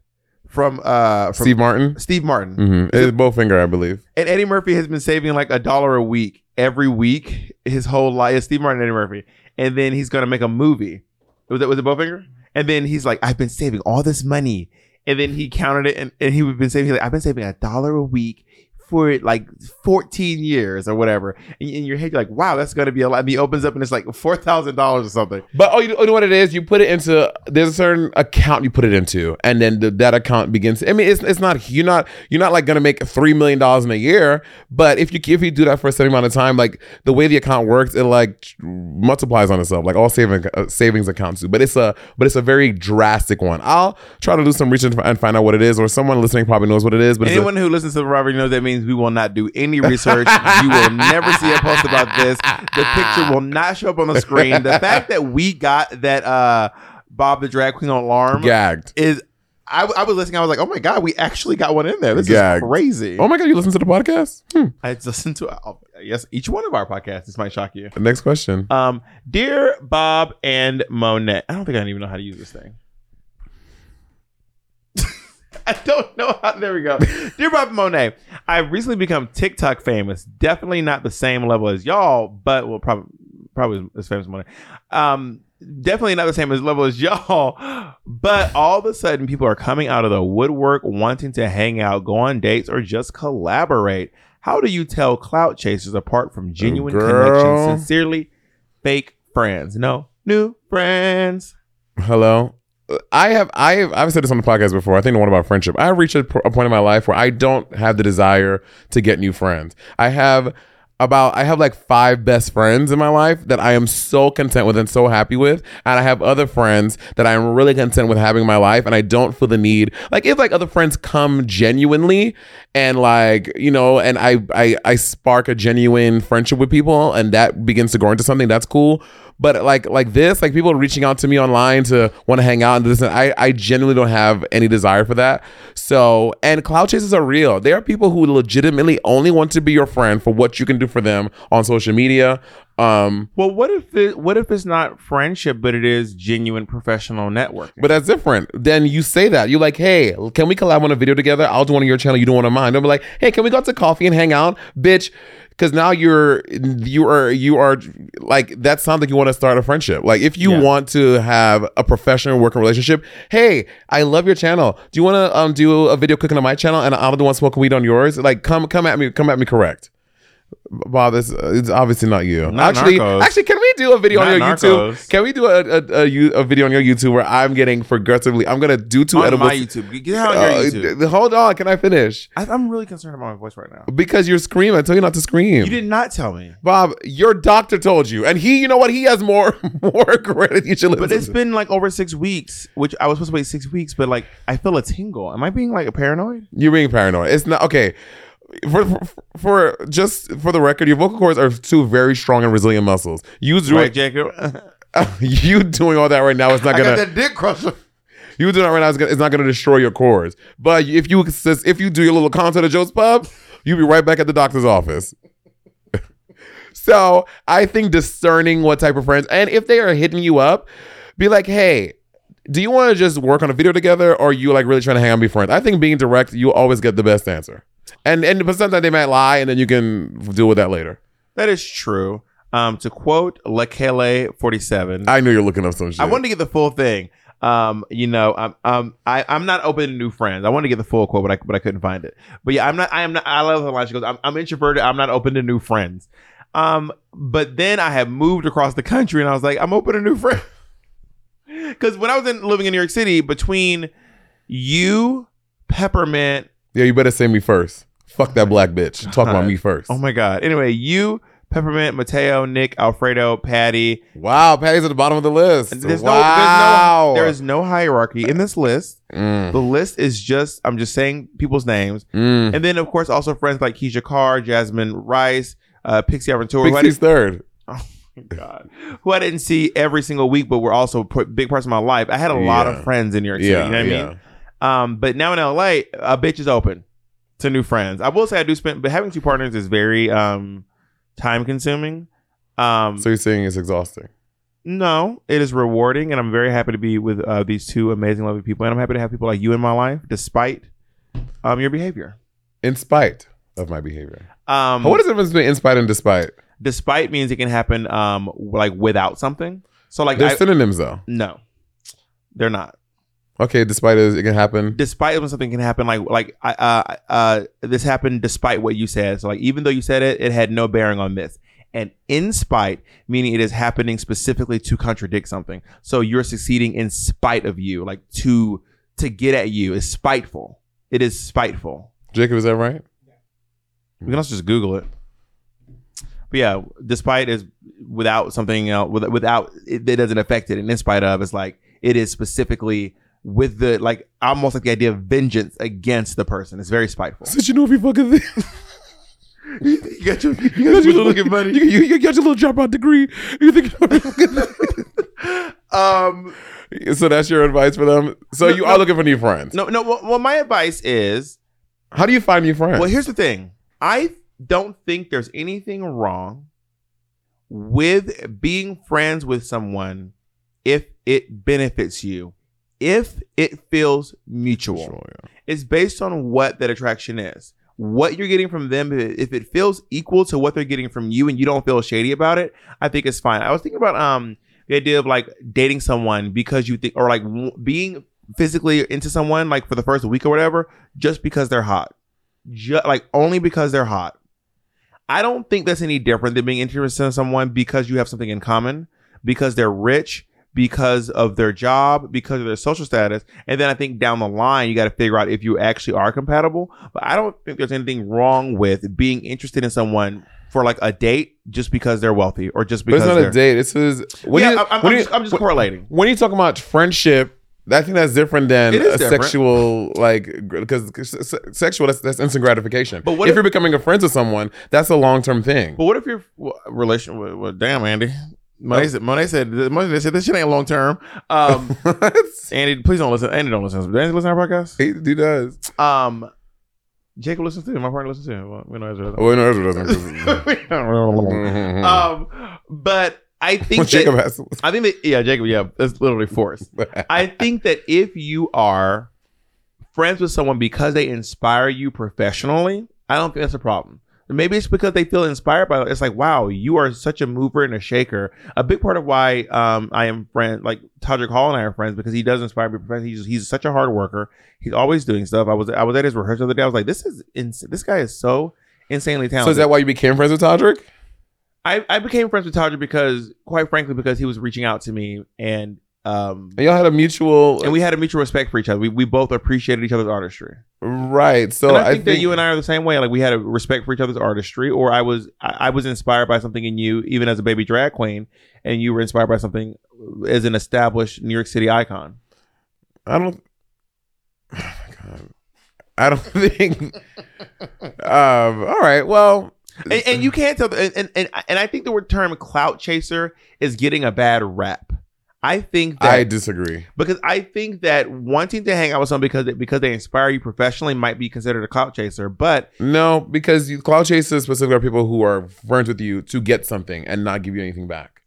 Speaker 5: from uh from
Speaker 6: Steve Martin.
Speaker 5: Steve Martin.
Speaker 6: Mm-hmm. It's Bowfinger, I believe.
Speaker 5: And Eddie Murphy has been saving like a dollar a week every week his whole life. It's Steve Martin and Eddie Murphy. And then he's gonna make a movie. Was it was it Bowfinger? And then he's like, I've been saving all this money. And then he counted it and, and he would been saving like, I've been saving a dollar a week for like 14 years or whatever. And in your head, you're like, wow, that's going to be a lot. And he opens up and it's like $4,000 or something.
Speaker 6: But oh, you know, you know what it is? You put it into there's a certain account you put it into, and then the, that account begins. I mean, it's it's not you're not you're not like gonna make three million dollars in a year, but if you if you do that for a certain amount of time, like the way the account works, it like multiplies on itself, like all saving uh, savings accounts do. But it's a but it's a very drastic one. I'll try to do some research and find out what it is, or someone listening probably knows what it is. But it's a-
Speaker 5: Anyone who listens to the Robert knows that means we will not do any research. you will never see a post about this. The picture will not show up on the screen. The fact that we got that uh Bob the Drag Queen alarm
Speaker 6: gagged.
Speaker 5: is I, I was listening. I was like, oh my god, we actually got one in there. This
Speaker 6: Gagged.
Speaker 5: is crazy.
Speaker 6: Oh my god, you listen to the podcast? Hmm.
Speaker 5: I listened to uh, yes each one of our podcasts. This might shock you.
Speaker 6: The Next question.
Speaker 5: Um, dear Bob and Monet, I don't think I even know how to use this thing. I don't know how. There we go. Dear Bob and Monet, I've recently become TikTok famous. Definitely not the same level as y'all, but well, probably probably as famous as Monet. Um, definitely not the same as level as y'all. But all of a sudden, people are coming out of the woodwork, wanting to hang out, go on dates, or just collaborate. How do you tell clout chasers apart from genuine
Speaker 6: girl.
Speaker 5: connections? Sincerely, fake friends. No new friends.
Speaker 6: Hello. I have I have I've said this on the podcast before. I think the one about friendship. I reached a point in my life where I don't have the desire to get new friends. I have about I have like five best friends in my life that I am so content with and so happy with, and I have other friends that I am really content with having in my life, and I don't feel the need like if like other friends come genuinely and like you know, and I I I spark a genuine friendship with people, and that begins to grow into something that's cool. But like like this, like people reaching out to me online to want to hang out and this, and I I genuinely don't have any desire for that. So and cloud chases are real. There are people who legitimately only want to be your friend for what you can do for them on social media. Um,
Speaker 5: Well, what if it, what if it's not friendship, but it is genuine professional network?
Speaker 6: but that's different. Then you say that you're like, hey, can we collab on a video together? I'll do one on your channel. You do one on mine. They'll be like, hey, can we go out to coffee and hang out, bitch? Because now you're you are you are like that sounds like you want to start a friendship. Like if you
Speaker 5: Yeah.
Speaker 6: want to have a professional working relationship, hey, I love your channel. Do you want to um do a video cooking on my channel and I'll do one smoking weed on yours? Like come come at me come at me correct. Bob, it's, it's obviously not you.
Speaker 5: Not
Speaker 6: actually,
Speaker 5: Narcos.
Speaker 6: actually, can we do a video on your
Speaker 5: Narcos.
Speaker 6: YouTube? Can we do a, a, a, a video on your YouTube where I'm getting progressively? I'm gonna do two
Speaker 5: on
Speaker 6: edibles.
Speaker 5: my YouTube. Get out on your
Speaker 6: Uh,
Speaker 5: YouTube.
Speaker 6: th- hold on, can I finish?
Speaker 5: I, I'm really concerned about my voice right now.
Speaker 6: Because you're screaming. I told you not to scream.
Speaker 5: You did not tell me.
Speaker 6: Bob, your doctor told you, and he, you know what? He has more more credit. You should listen.
Speaker 5: But it's been like over six weeks, which I was supposed to wait six weeks, but like I feel a tingle. Am I being like a paranoid?
Speaker 6: You're being paranoid. It's not okay. For, for, for just for the record, your vocal cords are two very strong and resilient muscles. You doing
Speaker 5: Right, Jacob?
Speaker 6: you doing all that right now is not gonna.
Speaker 5: that dick crusher.
Speaker 6: You doing that right now is gonna, it's not to destroy your cords. But if you if you do your little concert at Joe's Pub, you'll be right back at the doctor's office. so I think discerning what type of friends and if they are hitting you up, be like, hey. Do you want to just work on a video together, or are you like really trying to hang out and be friends? I think being direct, you always get the best answer, and and but sometimes they might lie, and then you can deal with that later.
Speaker 5: That is true. Um, to quote Lekele forty seven,
Speaker 6: I knew you're looking up some shit.
Speaker 5: I wanted to get the full thing. Um, you know, I'm um, I I'm not open to new friends. I wanted to get the full quote, but I but I couldn't find it. But yeah, I'm not. I am not. I love the line. She goes, I'm, I'm introverted. I'm not open to new friends. Um, but then I have moved across the country, and I was like, I'm open to new friends. Because when I was in living in New York City, between you, Peppermint,
Speaker 6: yeah, you better say me first. Fuck that black bitch. Talk about me first.
Speaker 5: oh my god. Anyway, you, Peppermint, Mateo, Nick, Alfredo, Patty.
Speaker 6: Wow, Patty's at the bottom of the list.
Speaker 5: There's
Speaker 6: wow.
Speaker 5: no, there's no, there is no hierarchy in this list.
Speaker 6: Mm,
Speaker 5: The list is just I'm just saying people's names,
Speaker 6: mm.
Speaker 5: and then of course also friends like Keisha Carr, Jasmine Rice, uh, Pixie Aventura,
Speaker 6: Pixie's third.
Speaker 5: God, who I didn't see every single week, but were also p- big parts of my life. I had a lot of friends in New York City.
Speaker 6: Yeah,
Speaker 5: you know what I mean? Um, but now in LA, a bitch is open to new friends. I will say I do spend, but having two partners is very um time consuming. Um,
Speaker 6: So you're saying it's exhausting.
Speaker 5: no, it is rewarding, and I'm very happy to be with uh, these two amazing, lovely people, and I'm happy to have people like you in my life, despite um your behavior.
Speaker 6: In spite of my behavior.
Speaker 5: Um,
Speaker 6: what is the difference between in spite and despite?
Speaker 5: despite means it can happen um like without something. So like
Speaker 6: They're
Speaker 5: I,
Speaker 6: synonyms though.
Speaker 5: no, they're not.
Speaker 6: Okay, despite it, it can happen.
Speaker 5: despite when something can happen like like I uh uh this happened despite what you said. So like even though you said it it had no bearing on this and in spite meaning it is happening specifically to contradict something. So you're succeeding in spite of you like to to get at you is spiteful. It is spiteful.
Speaker 6: Jacob, is that right?
Speaker 5: we can also just google it. But yeah despite is without something else with- without it, it doesn't affect it. And in spite of it's like it is specifically with the like almost like the idea of vengeance against the person it's very spiteful
Speaker 6: Since you know if you fucking think.
Speaker 5: you got your you got your little
Speaker 6: you,
Speaker 5: money
Speaker 6: you, you got your little dropout degree. You think
Speaker 5: um
Speaker 6: so? That's your advice for them. So
Speaker 5: No,
Speaker 6: you
Speaker 5: no.
Speaker 6: are looking for new friends.
Speaker 5: no no well, well my advice is
Speaker 6: How do you find new friends?
Speaker 5: well here's the thing i don't think there's anything wrong with being friends with someone if it benefits you if it feels mutual.
Speaker 6: Sure, yeah.
Speaker 5: it's based on what that attraction is. What you're getting from them if it- feels equal to what they're getting from you and you don't feel shady about it i think it's fine. I was thinking about um the idea of like dating someone because you think or like w- being physically into someone like for the first week or whatever just because they're hot. Just like only because they're hot. I don't think that's any different than being interested in someone because you have something in common because they're rich because of their job because of their social status and then i think down the line you got to figure out if you actually are compatible but i don't think there's anything wrong with being interested in someone for like a date just because they're wealthy or just
Speaker 6: But
Speaker 5: because
Speaker 6: it's not a date. This is when
Speaker 5: yeah,
Speaker 6: you,
Speaker 5: I'm, I'm,
Speaker 6: when
Speaker 5: I'm
Speaker 6: you-
Speaker 5: just, I'm just
Speaker 6: when-
Speaker 5: correlating
Speaker 6: when you talk about friendship, I think that's different than a
Speaker 5: different.
Speaker 6: sexual, like, because sexual, that's, that's instant gratification.
Speaker 5: But
Speaker 6: But
Speaker 5: what
Speaker 6: if,
Speaker 5: if-
Speaker 6: you're becoming a friend to someone, that's a long term thing.
Speaker 5: But what if your well, relation? Well, well, damn, Andy. Monet said, Monet said, Monet said, this shit ain't long term. Um, Andy, please don't listen. Andy don't listen. Does Andy listen to our podcast?
Speaker 6: he, he does.
Speaker 5: Um, Jacob listens to it. My partner listens to. Well, we know Ezra doesn't.
Speaker 6: Oh, no, Ezra doesn't.
Speaker 5: We don't. um, but I think
Speaker 6: Well, Jacob
Speaker 5: that,
Speaker 6: has.
Speaker 5: I think that yeah, Jacob, yeah, that's literally forced. I think that if you are friends with someone because they inspire you professionally, I don't think that's a problem. Maybe it's because they feel inspired by it. It's like, wow, you are such a mover and a shaker. A big part of why um, I am friend, like Todrick Hall and I are friends because he does inspire me. He's he's such a hard worker. He's always doing stuff. I was I was at his rehearsal the other day. I was like, this is ins- this guy is so insanely talented.
Speaker 6: So is that why you became friends with Todrick?
Speaker 5: I, I became friends with Todrick because, quite frankly, because he was reaching out to me and um
Speaker 6: And y'all had a mutual.
Speaker 5: and we had a mutual respect for each other. We, we both appreciated each other's artistry.
Speaker 6: right. So
Speaker 5: and I think, that you and I are the same way. Like we had a respect for each other's artistry, or I was I, I was inspired by something in you, even as a baby drag queen, and you were inspired by something as an established New York City icon.
Speaker 6: I don't. Oh my god. I don't think. um. All right. Well.
Speaker 5: And, and you can't tell. And, and and and I think the word term clout chaser is getting a bad rap. I think that
Speaker 6: I disagree.
Speaker 5: because I think that wanting to hang out with someone because they, because they inspire you professionally might be considered a clout chaser. But
Speaker 6: No, because you, cloud chasers specifically are people who are friends with you to get something and not give you anything back.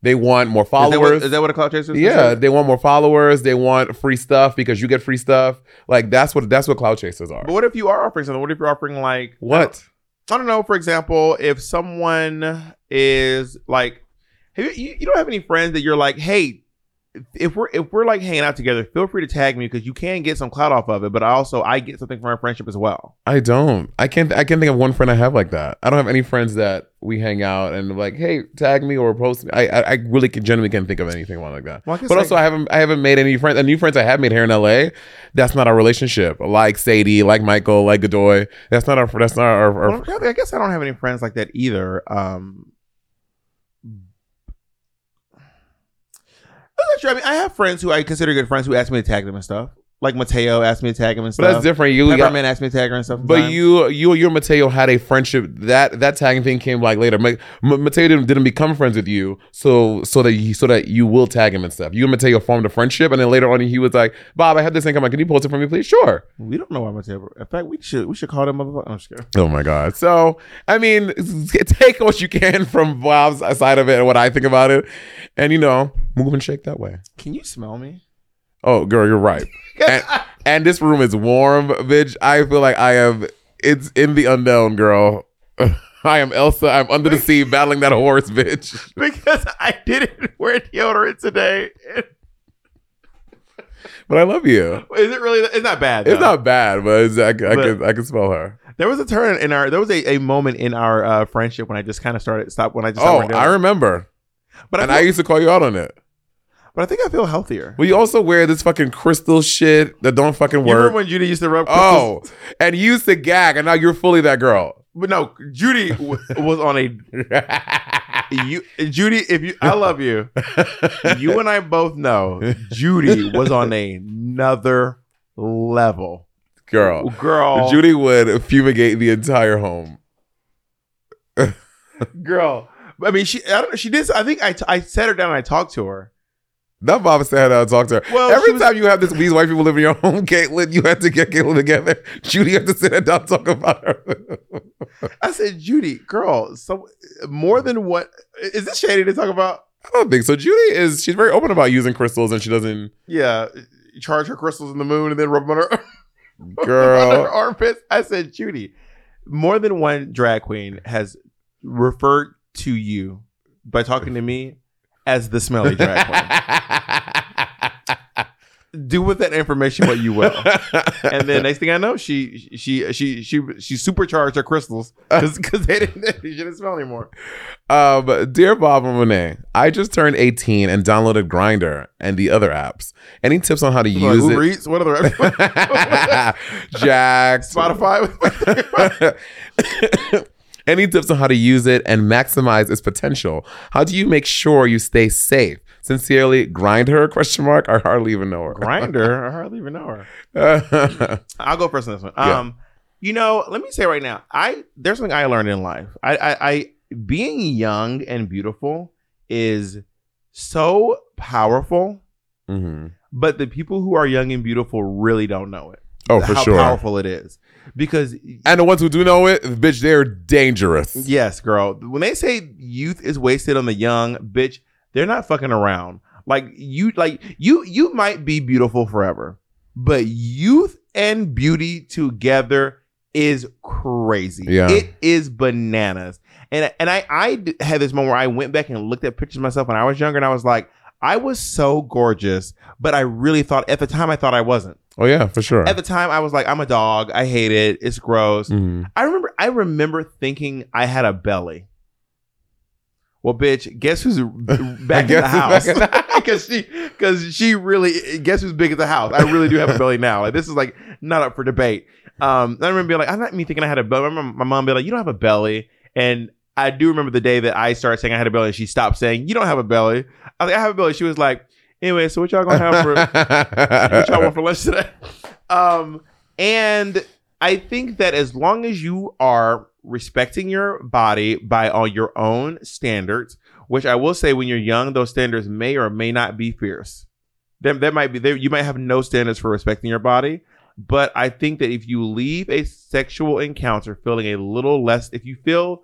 Speaker 6: They want more
Speaker 5: is that, what,
Speaker 6: followers.
Speaker 5: is that what a clout chaser is?
Speaker 6: yeah, they want more followers. They want free stuff because you get free stuff. Like that's what that's what cloud chasers are.
Speaker 5: But what if you are offering something? What if you're offering like
Speaker 6: What?
Speaker 5: I don't know. For example, if someone is like, you, you don't have any friends that you're like, hey, if we're if we're like hanging out together, feel free to tag me because you can get some clout off of it. But also, I get something from our friendship as well.
Speaker 6: I don't. I can't. I can't think of one friend I have like that. I don't have any friends that we hang out and like, hey, tag me or post me. I I, I really can, genuinely can't think of anything like that.
Speaker 5: Well,
Speaker 6: but also, I haven't I haven't made any friends. And new friends I have made here in LA. That's not our relationship. Like Sadie, like Michael, like Godoy. That's not our. That's not our. our
Speaker 5: Well, I guess I don't have any friends like that either. Um, that's true. I mean, I have friends who I consider good friends who ask me to tag them and stuff. Like Mateo asked me to tag him and
Speaker 6: but
Speaker 5: stuff.
Speaker 6: that's different. You got,
Speaker 5: Peppermint asked me to tag her and stuff.
Speaker 6: But
Speaker 5: sometimes.
Speaker 6: you, you, you and Mateo had a friendship. That that tagging thing came like later. Ma- Ma- Mateo didn't, didn't become friends with you, so so that you, so that you will tag him and stuff. You and Mateo formed a friendship, and then later on he was like, "Bob, I had this thing coming. Can you post it for me, please?" Sure.
Speaker 5: we don't know why Mateo. In fact, we should we should call them motherfucker. I'm kidding.
Speaker 6: Oh my god. So I mean, take what you can from Bob's side of it and what I think about it, and you know, move and shake that way.
Speaker 5: Can you smell me?
Speaker 6: Oh, girl, you're right. and, and this room is warm, bitch. I feel like I am. It's in the unknown, girl. I am Elsa. I'm under the sea battling that horse, bitch.
Speaker 5: because I didn't wear deodorant today.
Speaker 6: but I love you.
Speaker 5: Is it really? It's not bad.
Speaker 6: It's not bad, but it's, I, I,
Speaker 5: But-
Speaker 6: can I can smell her.
Speaker 5: There was a turn in our. There was a, a moment in our uh, friendship when I just kind of started stop when I just.
Speaker 6: Oh, I remember.
Speaker 5: But I
Speaker 6: and
Speaker 5: feel-
Speaker 6: I used to call you out on it.
Speaker 5: But I think I feel healthier.
Speaker 6: Well, you also wear this fucking crystal shit that don't fucking work.
Speaker 5: You remember when Judy used to rub?
Speaker 6: Oh, and you used to gag, and now you're fully that girl.
Speaker 5: but no, Judy w- was on a. You, Judy, if you, I love you. You and I both know Judy was on another level.
Speaker 6: Girl,
Speaker 5: Girl,
Speaker 6: Judy would fumigate the entire home.
Speaker 5: girl. I mean, she. I don't. She did. I think I. T- I sat her down and I talked to her.
Speaker 6: That Baba said how to talk to her.
Speaker 5: Well,
Speaker 6: Every
Speaker 5: was-
Speaker 6: time you have this, these white people live in your home, Caitlyn, you have to get Caitlyn together. Judy have to sit and talk about her.
Speaker 5: I said, Judy, girl. So more than what is this shady to talk about?
Speaker 6: I don't think so. Judy is she's very open about using crystals, and she doesn't.
Speaker 5: Yeah, charge her crystals in the moon and then rub them on her, 'em on her
Speaker 6: Girl,
Speaker 5: armpits. I said, Judy, more than one drag queen has referred to you by talking to me as the smelly drag queen. Do with that information what you will. And then next thing I know, she she she she she supercharged her crystals because they didn't they didn't smell anymore.
Speaker 6: Um, dear Bob and Renee, I just turned 18 and downloaded Grindr and the other apps. Any tips on how to
Speaker 5: Like
Speaker 6: use
Speaker 5: Uber
Speaker 6: it?
Speaker 5: Eats, what other apps?
Speaker 6: Jack,
Speaker 5: Spotify?
Speaker 6: Any tips on how to use it and maximize its potential? How do you make sure you stay safe? Sincerely, grind her? Question mark. I hardly even know her.
Speaker 5: Grindr. I hardly even know her. I'll go first on this one.
Speaker 6: Yeah.
Speaker 5: Um, you know, let me say right now, I there's something I learned in life. I, I, I being young and beautiful is so powerful,
Speaker 6: Mhm.
Speaker 5: but the people who are young and beautiful really don't know it.
Speaker 6: Oh, for
Speaker 5: how
Speaker 6: sure.
Speaker 5: powerful it is. Because
Speaker 6: And the ones who do know it, bitch, they're dangerous.
Speaker 5: yes, girl, when they say youth is wasted on the young, bitch, they're not fucking around. Like you, like you, you might be beautiful forever, but youth and beauty together is crazy.
Speaker 6: Yeah.
Speaker 5: it is bananas. And and I I had this moment where I went back and looked at pictures of myself when I was younger, and I was like, I was so gorgeous, but I really thought at the time I thought I wasn't.
Speaker 6: Oh yeah, for sure.
Speaker 5: At the time, I was like, I'm a dog. I hate it. It's gross.
Speaker 6: Mhm.
Speaker 5: I remember I remember thinking I had a belly. Well, bitch, guess who's back in the house?
Speaker 6: back in the
Speaker 5: Because she, because she really, guess who's big at the house? I really do have a belly now. Like this is like not up for debate. Um, I remember being like, I'm not me thinking I had a belly. I remember my mom being like, you don't have a belly, and I do remember the day that I started saying I had a belly, and she stopped saying you don't have a belly. I was like, I have a belly. She was like, anyway, so what y'all gonna have for? what y'all want for lunch today? Um, and I think that as long as you are respecting your body by all your own standards, which I will say when you're young, those standards may or may not be fierce. There, there might be there. You might have no standards for respecting your body, but I think that if you leave a sexual encounter feeling a little less, if you feel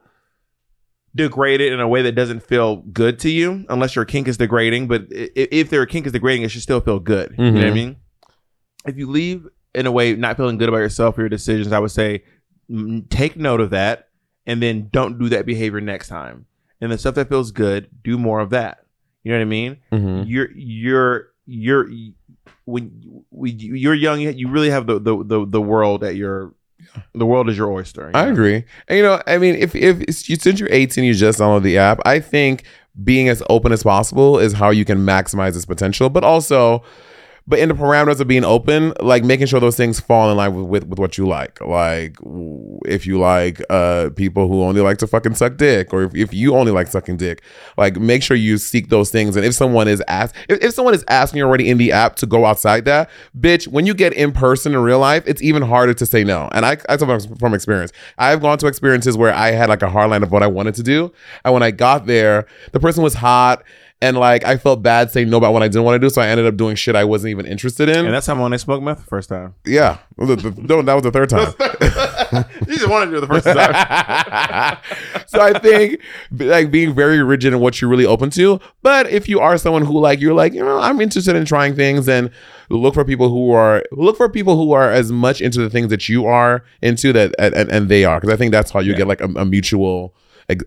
Speaker 5: degraded in a way that doesn't feel good to you, unless your kink is degrading. But if their kink is degrading, it should still feel good. You know what I
Speaker 6: Mhm.
Speaker 5: mean? If you leave in a way not feeling good about yourself or your decisions, I would say take note of that and then don't do that behavior next time. And the stuff that feels good, do more of that. You know what I mean?
Speaker 6: Mhm.
Speaker 5: You're you're you're when we you're young, you really have the the the, the world at your the world is your oyster. you
Speaker 6: I
Speaker 5: know?
Speaker 6: agree. And you know, I mean, if if you since you're 18, you just download the app. I think being as open as possible is how you can maximize its potential, but also. But in the parameters of being open, like making sure those things fall in line with, with, with what you like. Like if you like uh people who only like to fucking suck dick, or if, if you only like sucking dick, like make sure you seek those things. And if someone is ask if, if someone is asking you already in the app to go outside that, bitch, when you get in person in real life, it's even harder to say no. And I I talk from experience. I've gone to experiences where I had like a hard line of what I wanted to do, and when I got there, the person was hot. And like I felt bad saying no about what I didn't want to do, so I ended up doing shit I wasn't even interested in.
Speaker 5: And that's how when I smoked meth the first time.
Speaker 6: yeah, The- the- no, that was the third time.
Speaker 5: you just wanted to do it the first time.
Speaker 6: so I think like being very rigid in what you're really open to. But if you are someone who like you're like, you know, I'm interested in trying things and look for people who are look for people who are as much into the things that you are into that and, and they are. Because I think that's how you get like a, a mutual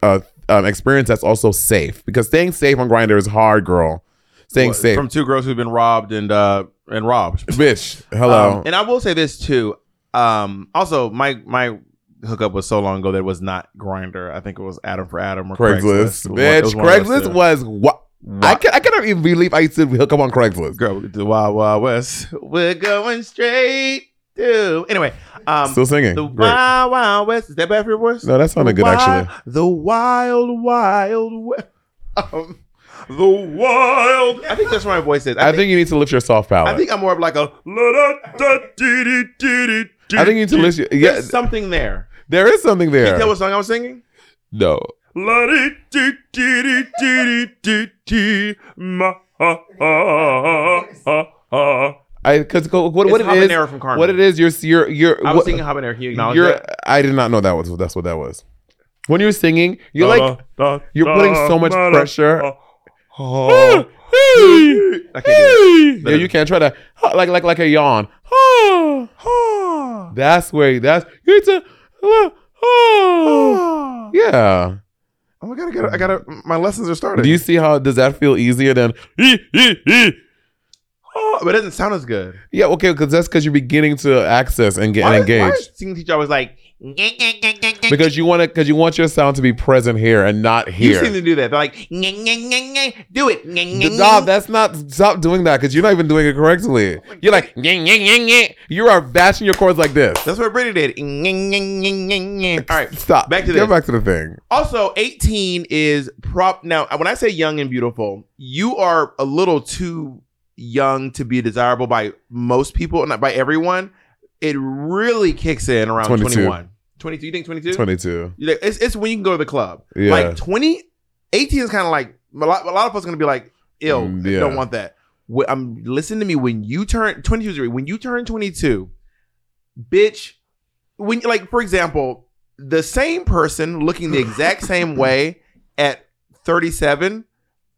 Speaker 6: uh, um, experience that's also safe. Because staying safe on Grindr is hard, girl. Staying
Speaker 5: Well,
Speaker 6: safe.
Speaker 5: from two girls who've been robbed and uh and robbed.
Speaker 6: Bitch, hello.
Speaker 5: Um, and I will say this too. Um, also, my my hookup was so long ago that it was not Grindr. I think it was Adam4Adam or
Speaker 6: Craigslist,
Speaker 5: Craigslist. Was
Speaker 6: bitch.
Speaker 5: was one of those
Speaker 6: Craigslist was what? I, can, I cannot even believe I used to hook up on Craigslist.
Speaker 5: Girl, the Wild Wild West. We're going straight to. Anyway, um,
Speaker 6: Still singing.
Speaker 5: The
Speaker 6: Great.
Speaker 5: Wild Wild West. Is that bad for your voice?
Speaker 6: No, that sounded good, actually.
Speaker 5: The Wild Wild West. Um, the Wild. I think that's what my voice is.
Speaker 6: I think you need to lift your soft palate.
Speaker 5: I think I'm more of like a. I
Speaker 6: I think you need to lift your. Yeah,
Speaker 5: There's something there.
Speaker 6: there is something there.
Speaker 5: Can you tell what song I was singing?
Speaker 6: no. I because what, what it is
Speaker 5: Habanero from Carmen.
Speaker 6: what it is you're you're you're
Speaker 5: I was
Speaker 6: what-
Speaker 5: singing Habanero. He acknowledged that.
Speaker 6: I did not know that was that's what that was. When you're singing, you're like you're putting so much pressure. Oh. Oh.
Speaker 5: I can't do
Speaker 6: yeah, you can't try to like like like a yawn. That's where that's you need to. Uh, ah. Yeah.
Speaker 5: Oh, I gotta get. I gotta. My lessons are started.
Speaker 6: Do you see how does that feel easier than?
Speaker 5: Oh, but it doesn't sound as good.
Speaker 6: Yeah, okay, because that's because you're beginning to access and get
Speaker 5: Why,
Speaker 6: and
Speaker 5: why
Speaker 6: engage.
Speaker 5: is singing teacher always like?
Speaker 6: Because you want to, because you want your sound to be present here and not here.
Speaker 5: You seem to do that. They're like, do it.
Speaker 6: Stop! That's not. Stop doing that because you're not even doing it correctly. Oh you're like, you are bashing your chords like this.
Speaker 5: That's what Brittany did. All right,
Speaker 6: Stop.
Speaker 5: Back to
Speaker 6: Get
Speaker 5: this.
Speaker 6: back to the thing.
Speaker 5: Also, 18 is prop. Now, when I say young and beautiful, you are a little too young to be desirable by most people, not by everyone. It really kicks in around
Speaker 6: 22.
Speaker 5: 21. 22, you think 22?
Speaker 6: Twenty-two.
Speaker 5: You It's, it's when you can go to the club.
Speaker 6: Yeah.
Speaker 5: Like 20, 18 is kind of like, a lot, a lot of us are going to be like, ill,
Speaker 6: Mm,
Speaker 5: I
Speaker 6: yeah.
Speaker 5: don't want that. Wh- I'm listen to me when you turn 22 is when you turn 22, bitch, when like for example, the same person looking the exact same way at 37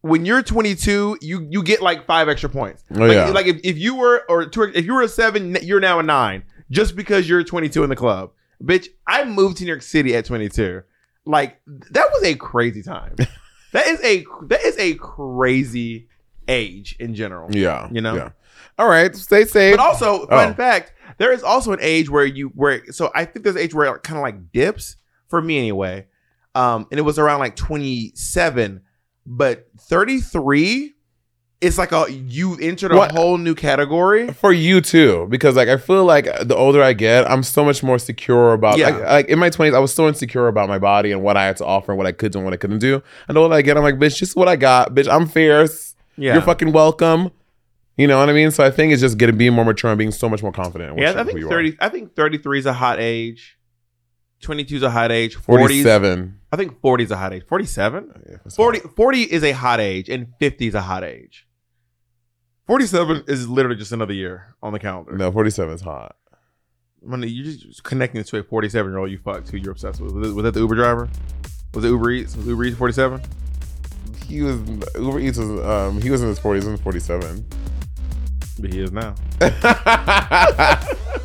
Speaker 5: when you're 22 you you get like five extra points
Speaker 6: Oh,
Speaker 5: like,
Speaker 6: yeah.
Speaker 5: like if, if you were or two, if you were a seven you're now a nine just because you're 22 in the club bitch i moved to new york city at 22 like that was a crazy time that is a that is a crazy age in general
Speaker 6: Yeah.
Speaker 5: you know
Speaker 6: Yeah. All right. Stay safe.
Speaker 5: but also, fun
Speaker 6: Oh.
Speaker 5: fact, there is also an age where you where so I think there's an age where it kind of like dips for me anyway. Um, and it was around like 27, but 33 it's like a you entered a
Speaker 6: What?
Speaker 5: whole new category.
Speaker 6: for you too because like i feel like the older i get i'm so much more secure about
Speaker 5: Yeah.
Speaker 6: like, like in my 20s i was so insecure about my body and what i had to offer and what i could do and what i couldn't do and the older i get i'm like bitch just what i got bitch i'm fierce
Speaker 5: Yeah.
Speaker 6: you're fucking welcome you know what i mean so i think it's just getting being more mature and being so much more confident
Speaker 5: Yeah, I think
Speaker 6: you
Speaker 5: 30 I think 33 is a hot age. 22 is a hot age. 40s
Speaker 6: 47
Speaker 5: I think 40 is a hot age. 47?
Speaker 6: Yeah,
Speaker 5: 40 40 is a hot age and 50 is a hot age. 47 is literally just another year on the calendar.
Speaker 6: no 47 is hot
Speaker 5: When you you're just connecting this to a 47 year old you fucked who you're obsessed with. Was, it, was that the Uber driver? Was it Uber Eats? Was Uber Eats 47?
Speaker 6: he was uber eats was um he was in his 40s and 47
Speaker 5: But he is now.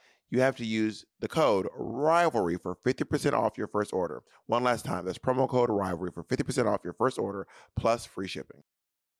Speaker 9: you have to use the code rivalry for 50% off your first order. One last time, that's promo code rivalry for 50% off your first order plus free shipping.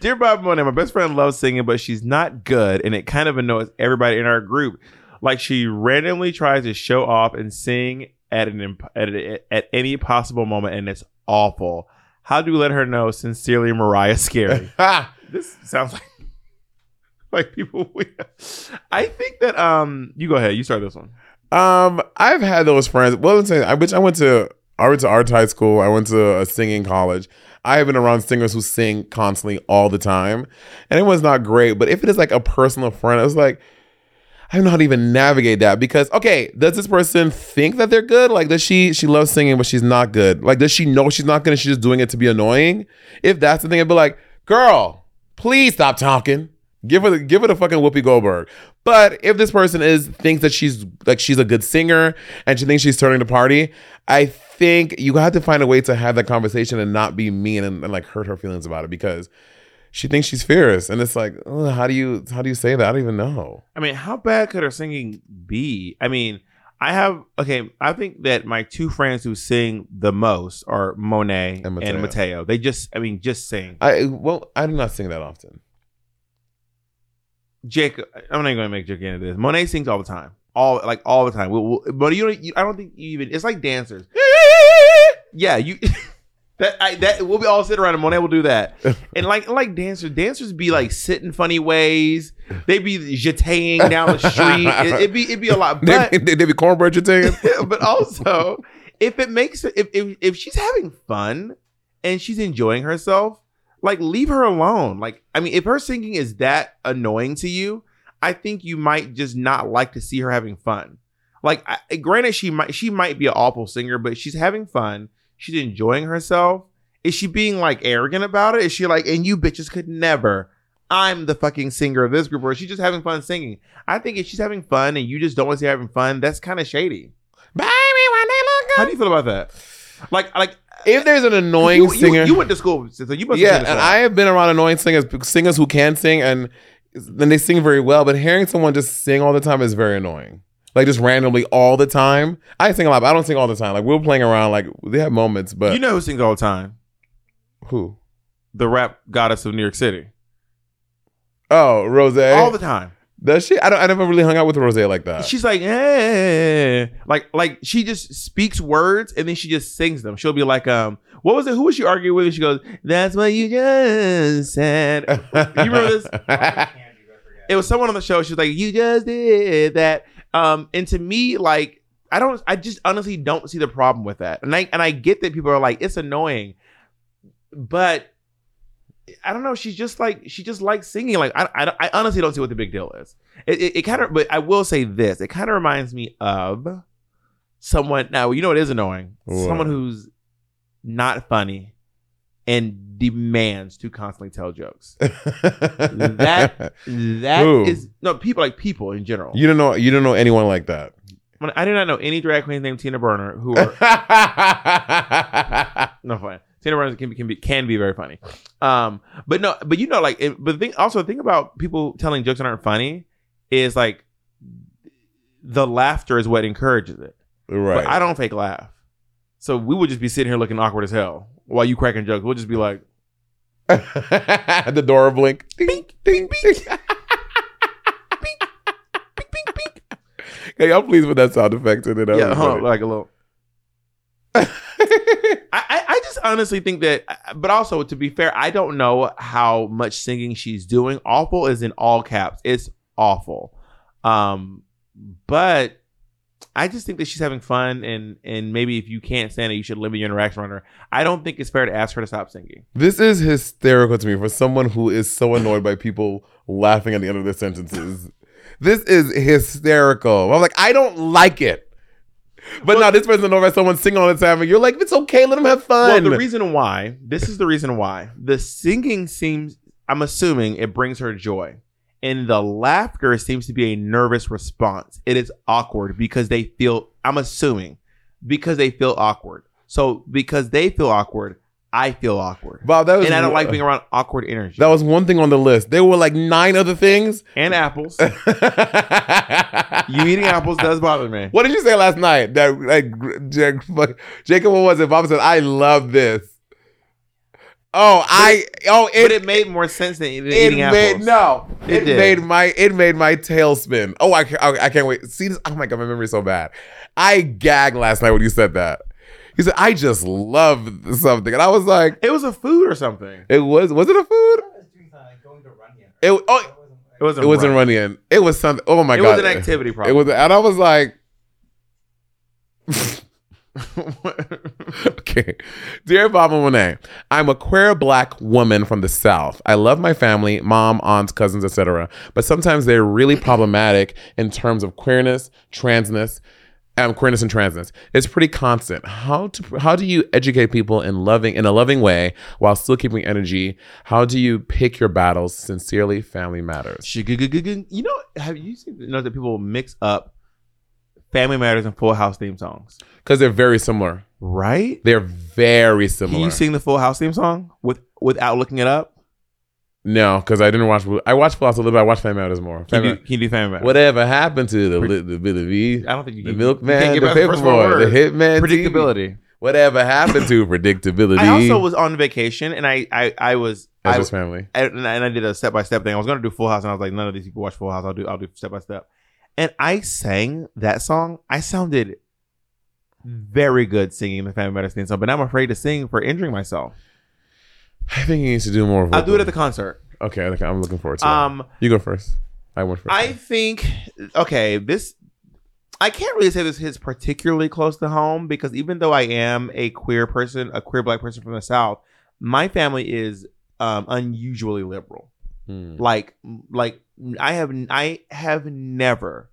Speaker 5: Dear Bob Monet, my best friend loves singing, but she's not good, and it kind of annoys everybody in our group. Like she randomly tries to show off and sing at an imp- at, a, at any possible moment, and it's awful. How do we let her know? Sincerely, Mariah Scary. this sounds like like people. We, I think that um, you go ahead. You start this one.
Speaker 6: Um, I've had those friends. Well, let's say I which I went to I went to art high school. I went to a singing college. I have been around singers who sing constantly all the time, and it was not great. But if it is like a personal friend, I was like, I don't know how to even navigate that because okay, does this person think that they're good? Like, does she she loves singing but she's not good? Like, does she know she's not good and she's just doing it to be annoying? If that's the thing, I'd be like, girl, please stop talking. Give her, the, give it a fucking Whoopi Goldberg. But if this person is thinks that she's like she's a good singer and she thinks she's turning the party, I think you have to find a way to have that conversation and not be mean and, and like hurt her feelings about it because she thinks she's fierce, and it's like, how do you how do you say that? I don't even know.
Speaker 5: I mean, how bad could her singing be? I mean, I have okay. I think that my two friends who sing the most are Monet and
Speaker 6: Mateo.
Speaker 5: Mateo. They just, I mean, just sing.
Speaker 6: I well, I do not sing that often.
Speaker 5: Jake, I'm not going to make Jake into this. Monet sings all the time, all like all the time. We'll, we'll- but you don't. You, I don't think you even. It's like dancers. yeah, you. That I, that we'll be all sit around and Monet will do that, and like like dancers, dancers be like sitting funny ways. They be jeting down the street. It, would be it'd be a lot. But
Speaker 6: they, they, they be cornbread taking.
Speaker 5: but also if it makes if, if if she's having fun and she's enjoying herself like leave her alone. Like i mean if her singing is that annoying to you i think you might just not like to see her having fun. Like I, granted she might she might be an awful singer but she's having fun. She's enjoying herself. Is she being like arrogant about it? Is she like and you bitches could never. I'm the fucking singer of this group or is she just having fun singing? I think if she's having fun and you just don't want to see her having fun that's kind of shady.
Speaker 6: Baby, when they look
Speaker 5: how do you feel about that? Like, like
Speaker 6: if uh, there's an annoying
Speaker 5: you, you-
Speaker 6: singer,
Speaker 5: you, went to school, so you must.
Speaker 6: yeah, and I have been around annoying singers, singers who can sing and then they sing very well. But hearing someone just sing all the time is very annoying. Like just randomly all the time. I sing a lot, but I don't sing all the time. Like we're playing around, like they have moments, but
Speaker 5: you know who sings all the time?
Speaker 6: who?
Speaker 5: The rap goddess of New York City.
Speaker 6: Oh, Rose.
Speaker 5: All the time.
Speaker 6: Does she? I don't. I never really hung out with Rose like that.
Speaker 5: She's like, eh. like, like she just speaks words and then she just sings them. She'll be like, um, what was it? Who was she arguing with? And she goes, "That's what you just said." you remember this? it was someone on the show. She was like, "You just did that." Um, and to me, like, I don't, I just honestly don't see the problem with that. And I and I get that people are like, it's annoying, but I don't know. She's just like she just likes singing. Like I, I, I honestly don't see what the big deal is. It, it, it kind of, but I will say this: it kind of reminds me of someone. Now you know it is annoying.
Speaker 6: What?
Speaker 5: Someone who's not funny and demands to constantly tell jokes. that that is no people like people in general.
Speaker 6: You don't know. You don't know anyone like that.
Speaker 5: I do not know any drag queen named Tina Burner who are no fun. Tina Burner can be, can be can be very funny, um, but no, but you know, like, it, but the thing also the thing about people telling jokes that aren't funny is like the laughter is what encourages it.
Speaker 6: Right.
Speaker 5: But I don't fake laugh, so we would just be sitting here looking awkward as hell while you cracking jokes. We'll just be like,
Speaker 6: the door will blink. Ding, ding, ding. Hey, y'all please put that sound effect in it.
Speaker 5: Yeah, huh, like a little. I, I, just honestly think that, but also to be fair, I don't know how much singing she's doing. Awful is in all caps. It's awful. Um, but I just think that she's having fun, and and maybe if you can't stand it, you should limit your interaction with her. I don't think it's fair to ask her to stop singing.
Speaker 6: This is hysterical to me for someone who is so annoyed by people laughing at the end of their sentences. This is hysterical. I'm like, I don't like it. But now this person by someone singing all the time, and you're like, it's okay, let them have fun.
Speaker 5: Well, the reason why this is the reason why the singing seems. I'm assuming it brings her joy. And the laughter seems to be a nervous response. It is awkward because they feel, I'm assuming, because they feel awkward. So because they feel awkward, I feel awkward.
Speaker 6: Bob, that was
Speaker 5: and I don't like being around awkward energy.
Speaker 6: That was one thing on the list. There were like nine other things.
Speaker 5: And apples. you eating apples does bother me.
Speaker 6: What did you say last night? That like Jacob, what was it? Bob said, "I love this." Oh, I oh it,
Speaker 5: but it made more sense than eating
Speaker 6: it
Speaker 5: eating
Speaker 6: made
Speaker 5: apples.
Speaker 6: no. It,
Speaker 5: It
Speaker 6: made my it made my tail spin. Oh, I can't, I, I can't wait. See this? Oh my god, my memory's so bad. I gagged last night when you said that. He said, "I just love something," and I was like,
Speaker 5: It was a food or something.
Speaker 6: "It was was it a food?" It oh.
Speaker 5: It wasn't.
Speaker 6: It wasn't
Speaker 5: right.
Speaker 6: running. It was something. Oh my
Speaker 5: It
Speaker 6: god!
Speaker 5: It was an activity problem.
Speaker 6: It was,
Speaker 5: probably.
Speaker 6: and I was like, okay. Dear Bob and Monet, I'm a queer black woman from the South. I love my family, mom, aunts, cousins, etc. But sometimes they're really problematic in terms of queerness, transness, um, queerness and transness. It's pretty constant. How to how do you educate people in loving in a loving way while still keeping energy? How do you pick your battles? Sincerely, family matters.
Speaker 5: You know, have you seen know that people mix up Family Matters and Full House theme songs?
Speaker 6: Because they're very similar.
Speaker 5: Right?
Speaker 6: They're very
Speaker 5: Can
Speaker 6: similar.
Speaker 5: you sing the Full House theme song with without looking it up?
Speaker 6: No, because I didn't watch. I watched Full House a little bit. I watched Family Matters more.
Speaker 5: Can you, do, can you do Family Matters?
Speaker 6: Whatever happened to the li- the bit of V?
Speaker 5: I don't think you
Speaker 6: the
Speaker 5: can-
Speaker 6: milkman,
Speaker 5: you can't give
Speaker 6: the
Speaker 5: out the first
Speaker 6: paperboy, the
Speaker 5: words.
Speaker 6: hitman, TV.
Speaker 5: Predictability.
Speaker 6: Whatever happened to predictability?
Speaker 5: I also was on vacation and I I, I was I,
Speaker 6: Ezra's family.
Speaker 5: I- and I and I did a step by step thing. I was gonna do Full House and I was like, none of these people watch Full House. I'll do I'll do step by step. And I sang that song. I sounded very good singing the Family Matters theme song, but now I'm afraid to sing for injuring myself.
Speaker 6: I think he needs to do more. Of it.
Speaker 5: I'll do it at the concert.
Speaker 6: Okay, okay, I'm looking forward to
Speaker 5: Um,
Speaker 6: it. You go first. I went first.
Speaker 5: I think okay, this I can't really say this hits particularly close to home because even though I am a queer person, a queer black person from the South, my family is um, unusually liberal.
Speaker 6: Hmm.
Speaker 5: Like, like I have, I have never.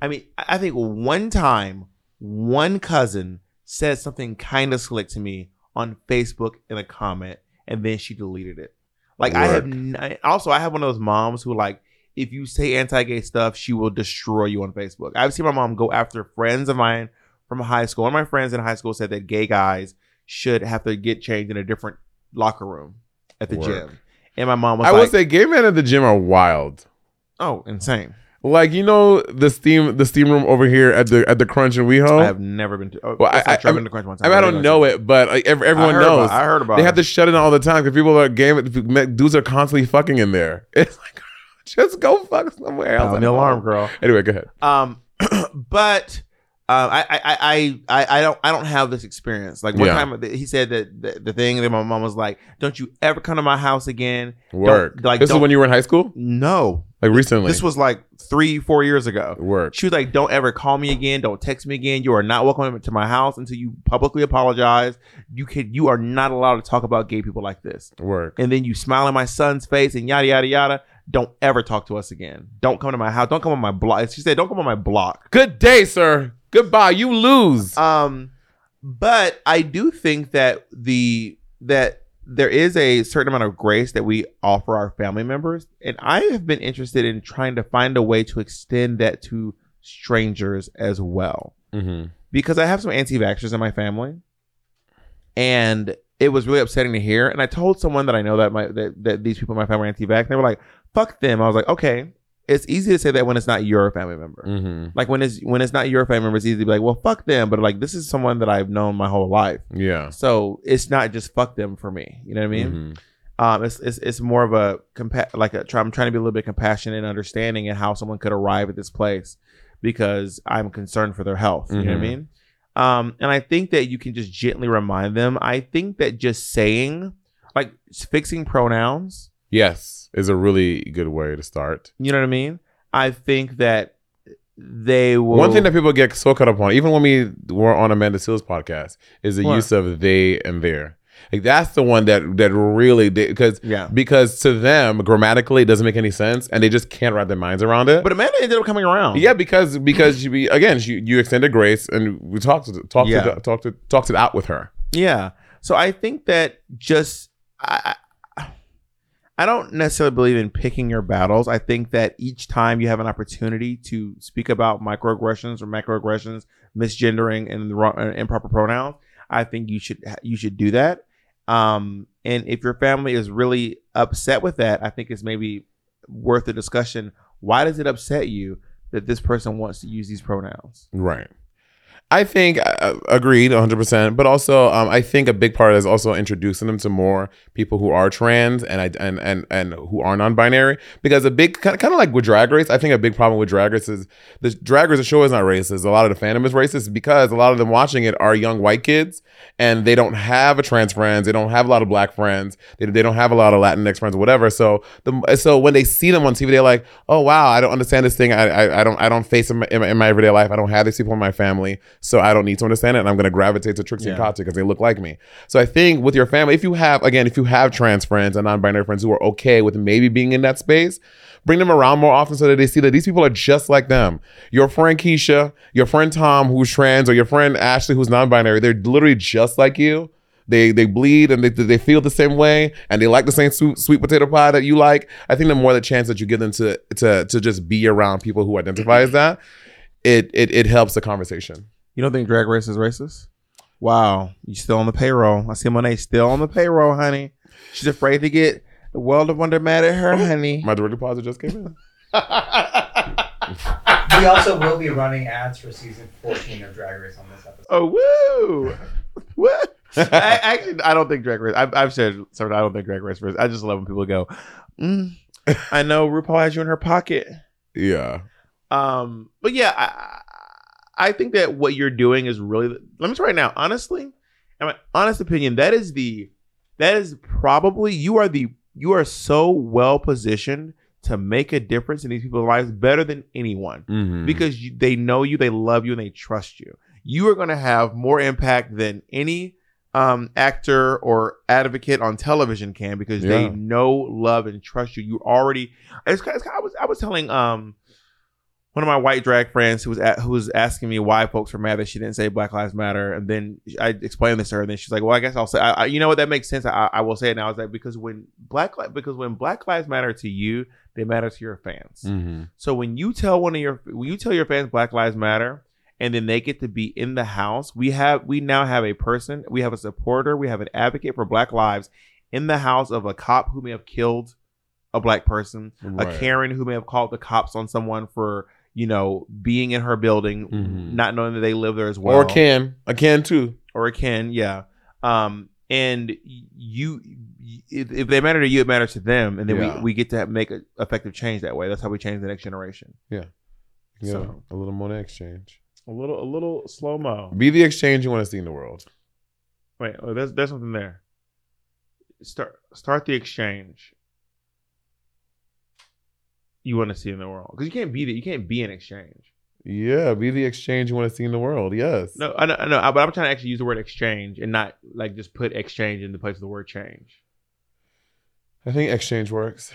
Speaker 5: I mean, I I think one time, one cousin said something kind of slick to me on Facebook in a comment, and then she deleted it. Like I have.
Speaker 6: Work.
Speaker 5: n- Also, I have one of those moms who like. If you say anti-gay stuff, she will destroy you on Facebook. I've seen my mom go after friends of mine from high school. One of my friends in high school said that gay guys should have to get changed in a different locker room at the
Speaker 6: Work.
Speaker 5: gym. And my mom was like
Speaker 6: I
Speaker 5: like,
Speaker 6: would say gay men at the gym are wild.
Speaker 5: "Oh, insane."
Speaker 6: Like you know the steam the steam room over here at the at the Crunch and WeHo.
Speaker 5: I have never been to. Oh,
Speaker 6: Well, I, I,
Speaker 5: I've
Speaker 6: I,
Speaker 5: been to Crunch one time.
Speaker 6: I, mean, I don't know it, but like, ev- everyone
Speaker 5: I
Speaker 6: knows.
Speaker 5: about- I heard about
Speaker 6: They
Speaker 5: it.
Speaker 6: have to shut it all the time because people are gay. Dudes are constantly fucking in there. It's like just go fuck somewhere else.
Speaker 5: Oh, the alarm girl.
Speaker 6: Anyway, go ahead.
Speaker 5: Um, but um, I, I, I, I, I don't, I don't have this experience. Like one
Speaker 6: Yeah.
Speaker 5: time, he said that the, the thing that my mom was like, "Don't you ever come to my house again." Don't-
Speaker 6: Work.
Speaker 5: like,
Speaker 6: this is when you were in high school.
Speaker 5: No,
Speaker 6: Like recently.
Speaker 5: this was like three, four years ago.
Speaker 6: work.
Speaker 5: She was like, "Don't ever call me again. Don't text me again. You are not welcome to my house until you publicly apologize. You can, you are not allowed to talk about gay people like this."
Speaker 6: Work.
Speaker 5: and then you smile in my son's face and yada yada yada. Don't ever talk to us again. Don't come to my house. Don't come on my block. She said, "Don't come on my block."
Speaker 6: Good day, sir. Goodbye. You lose.
Speaker 5: Um, but I do think that the that there is a certain amount of grace that we offer our family members, and I have been interested in trying to find a way to extend that to strangers as well.
Speaker 6: mm-hmm.
Speaker 5: because I have some anti-vaxxers in my family, and it was really upsetting to hear. And I told someone that I know that my that, that these people in my family are anti-vax. And they were like, "Fuck them." I was like, "Okay." It's easy to say that when it's not your family member.
Speaker 6: Mm-hmm.
Speaker 5: Like when it's when it's not your family member, it's easy to be like, "Well, fuck them." But like this is someone that I've known my whole life,
Speaker 6: Yeah.
Speaker 5: so it's not just fuck them for me. You know what I mean?
Speaker 6: Mhm.
Speaker 5: Um, it's, it's it's more of a compa- like a try, I'm trying to be a little bit compassionate and understanding in how someone could arrive at this place because I'm concerned for their health. You know what I
Speaker 6: Mhm.
Speaker 5: mean? Um, and I think that you can just gently remind them. I think that just saying, like fixing pronouns,
Speaker 6: Yes, is a really good way to start.
Speaker 5: you know what I mean? I think that they will.
Speaker 6: One thing that people get so caught up on, even when we were on Amanda Seales podcast, is the
Speaker 5: What?
Speaker 6: use of they and their. Like that's the one that that really because
Speaker 5: Yeah.
Speaker 6: because to them grammatically it doesn't make any sense and they just can't wrap their minds around it.
Speaker 5: But Amanda ended up coming around.
Speaker 6: yeah, because because she be again she, you extended grace and we talked to talked
Speaker 5: Yeah.
Speaker 6: to talked to talked it out with her.
Speaker 5: Yeah. So I think that just I I- don't necessarily believe in picking your battles. I think that each time you have an opportunity to speak about microaggressions or macroaggressions, misgendering and the wrong, improper pronouns, I think you should you should do that. Um, and if your family is really upset with that, I think it's maybe worth a discussion. Why does it upset you that this person wants to use these pronouns?
Speaker 6: Right. I think uh, agreed 100%, but also um, I think a big part is also introducing them to more people who are trans and and and and who are non-binary because a big kind of, kind of like with Drag Race, I think a big problem with Drag Race is the Drag Race the show is not racist. A lot of the fandom is racist because a lot of them watching it are young white kids and they don't have a trans friends, they don't have a lot of black friends, they, they don't have a lot of Latinx friends, or whatever. So the so when they see them on TV, they're like, oh wow, I don't understand this thing. I I, I don't I don't face them in my- in my everyday life. I don't have these people in my family, so I don't need to understand it. And I'm going to gravitate to Trixie and
Speaker 5: Yeah.
Speaker 6: Katya because they look like me. So I think with your family, if you have again, if you have trans friends and non-binary friends who are okay with maybe being in that space. Bring them around more often so that they see that these people are just like them. Your friend Keisha, your friend Tom, who's trans, or your friend Ashley, who's non-binary, they're literally just like you. They they bleed and they, they feel the same way and they like the same sweet, sweet potato pie that you like. I think the more the chance that you give them to to to just be around people who identify as that, it it it helps the conversation.
Speaker 5: You don't think Drag Race is racist? Wow, you still on the payroll? I see Monet still on the payroll, honey. She's afraid to get the world of wonder mad at her, honey.
Speaker 6: My direct deposit just came in.
Speaker 7: We also will be running ads for season 14 of Drag Race on this episode.
Speaker 5: Oh woo! What? I, actually, I don't think Drag Race. I've, I've said sorry. I don't think Drag Race. is racist. I just love when people go. Mm, I know RuPaul has you in her pocket.
Speaker 6: Yeah.
Speaker 5: Um, but yeah, I, I think that what you're doing is really. Let me tell you right now, honestly, in my honest opinion, that is the, that is probably you are the you are so well positioned to make a difference in these people's lives better than anyone
Speaker 6: Mhm.
Speaker 5: because you, they know you, they love you, and they trust you. You are going to have more impact than any um, actor or advocate on television can because they know, love, and trust you. You already. It's, it's, I was I was telling um one of my white drag friends who was at, who was asking me why folks were mad that she didn't say Black Lives Matter, and then I explained this to her, and then she's like, "Well, I guess I'll say, I, I, you know what, that makes sense. I, I will say it now. Is that because when Black because when Black Lives matter to you, they matter to your fans.
Speaker 6: Mhm.
Speaker 5: So when you tell one of your when you tell your fans Black Lives Matter, and then they get to be in the house, we have we now have a person, we have a supporter, we have an advocate for Black lives in the house of a cop who may have killed a black person,
Speaker 6: Right.
Speaker 5: a Karen who may have called the cops on someone for you know being in her building,
Speaker 6: Mhm.
Speaker 5: not knowing that they live there as well,
Speaker 6: Or can. I can too.
Speaker 5: or a can, yeah. Um, and you, if, if they matter to you, it matters to them, and then
Speaker 6: Yeah.
Speaker 5: we, we get to make an effective change that way. That's how we change the next generation.
Speaker 6: Yeah. You
Speaker 5: So-
Speaker 6: a little Monet exchange.
Speaker 5: A little, a little slow mo.
Speaker 6: Be the exchange you want to see in the world.
Speaker 5: Wait, oh, there's there's something there. Start start the exchange. You want to see in the world because you can't be the, you can't be an exchange.
Speaker 6: Yeah, be the exchange you want to see in the world. Yes.
Speaker 5: No, I know, I know, but I'm trying to actually use the word exchange and not like just put exchange in the place of the word change.
Speaker 6: I think exchange works.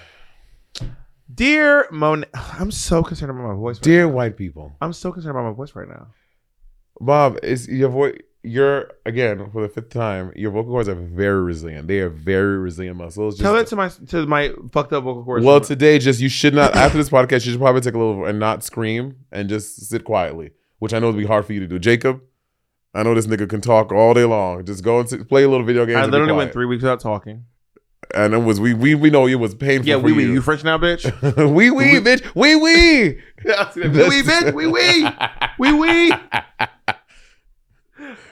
Speaker 5: Dear Monet, I'm so concerned about my voice. Right
Speaker 6: Dear
Speaker 5: now.
Speaker 6: white people.
Speaker 5: I'm so concerned about my voice right now.
Speaker 6: Bob, is your voice you're again for the fifth time, your vocal cords are very resilient. They are very resilient muscles.
Speaker 5: Tell
Speaker 6: Just-
Speaker 5: that to my to my fucked up vocal cords.
Speaker 6: well, today just you should not after this podcast, you should probably take a little and not scream and just sit quietly, which I know would be hard for you to do. Jacob, I know this nigga can talk all day long. Just go and sit, play a little video game.
Speaker 5: I literally went three weeks without talking.
Speaker 6: and it was we we we know it was painful.
Speaker 5: Yeah, we we
Speaker 6: you.
Speaker 5: you French now, bitch.
Speaker 6: we we bitch we we
Speaker 5: we we bitch we we we we.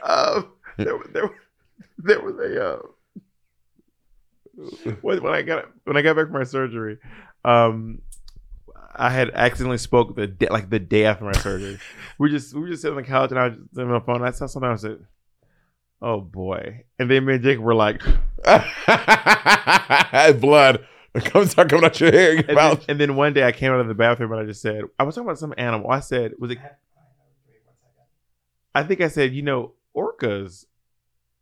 Speaker 5: Um, there, there, was- there was a uh, when, when I got when I got back from my surgery, um, I had accidentally spoke the day, like the day after my surgery. we just we were just sitting on the couch and I was just on my phone. And I saw something. I said, "Oh boy!" And then me and Jake were like,
Speaker 6: blood comes start coming out your hair. Your
Speaker 5: and then, and then one day I came out of the bathroom and I just said, I was talking about some animal. I said, was it? I think I said, you know, orcas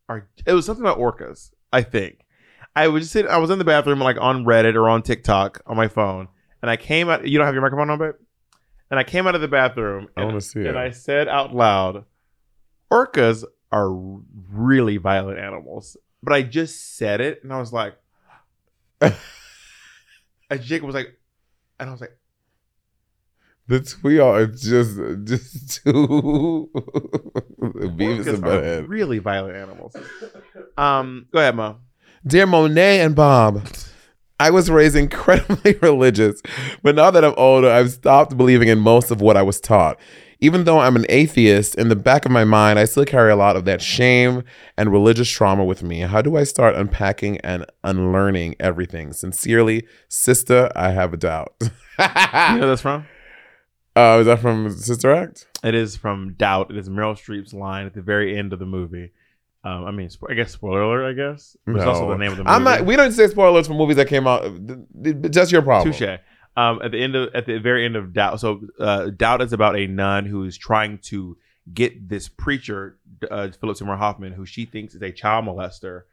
Speaker 5: are. It was something about orcas. I think. I was just sitting. I was in the bathroom, like on Reddit or on TikTok on my phone, and I came out. You don't have your microphone on, babe. And I came out of the bathroom.
Speaker 6: I
Speaker 5: and-
Speaker 6: wanna see
Speaker 5: And
Speaker 6: it.
Speaker 5: I said out loud, "Orcas are really violent animals." But I just said it, and I was like, and Jacob was like, and I was like,
Speaker 6: The we are just just two Beavis and
Speaker 5: are
Speaker 6: Butthead.
Speaker 5: really violent animals." Um, go ahead, Mo.
Speaker 6: Dear Monet and Bob, I was raised incredibly religious, but now that I'm older, I've stopped believing in most of what I was taught. Even though I'm an atheist, in the back of my mind, I still carry a lot of that shame and religious trauma with me. How do I start unpacking and unlearning everything? Sincerely, sister, I have a doubt.
Speaker 5: you know that's from?
Speaker 6: Uh, is that from Sister Act?
Speaker 5: It is from Doubt. It is Meryl Streep's line at the very end of the movie. Um, I mean, spo- I guess spoiler alert. I guess it's also the name of the movie.
Speaker 6: I'm not. We don't say spoilers for movies that came out. That's your problem.
Speaker 5: Touche. Um, at the end of at the very end of Doubt, so uh, Doubt is about a nun who is trying to get this preacher, uh, Philip Seymour Hoffman, who she thinks is a child molester,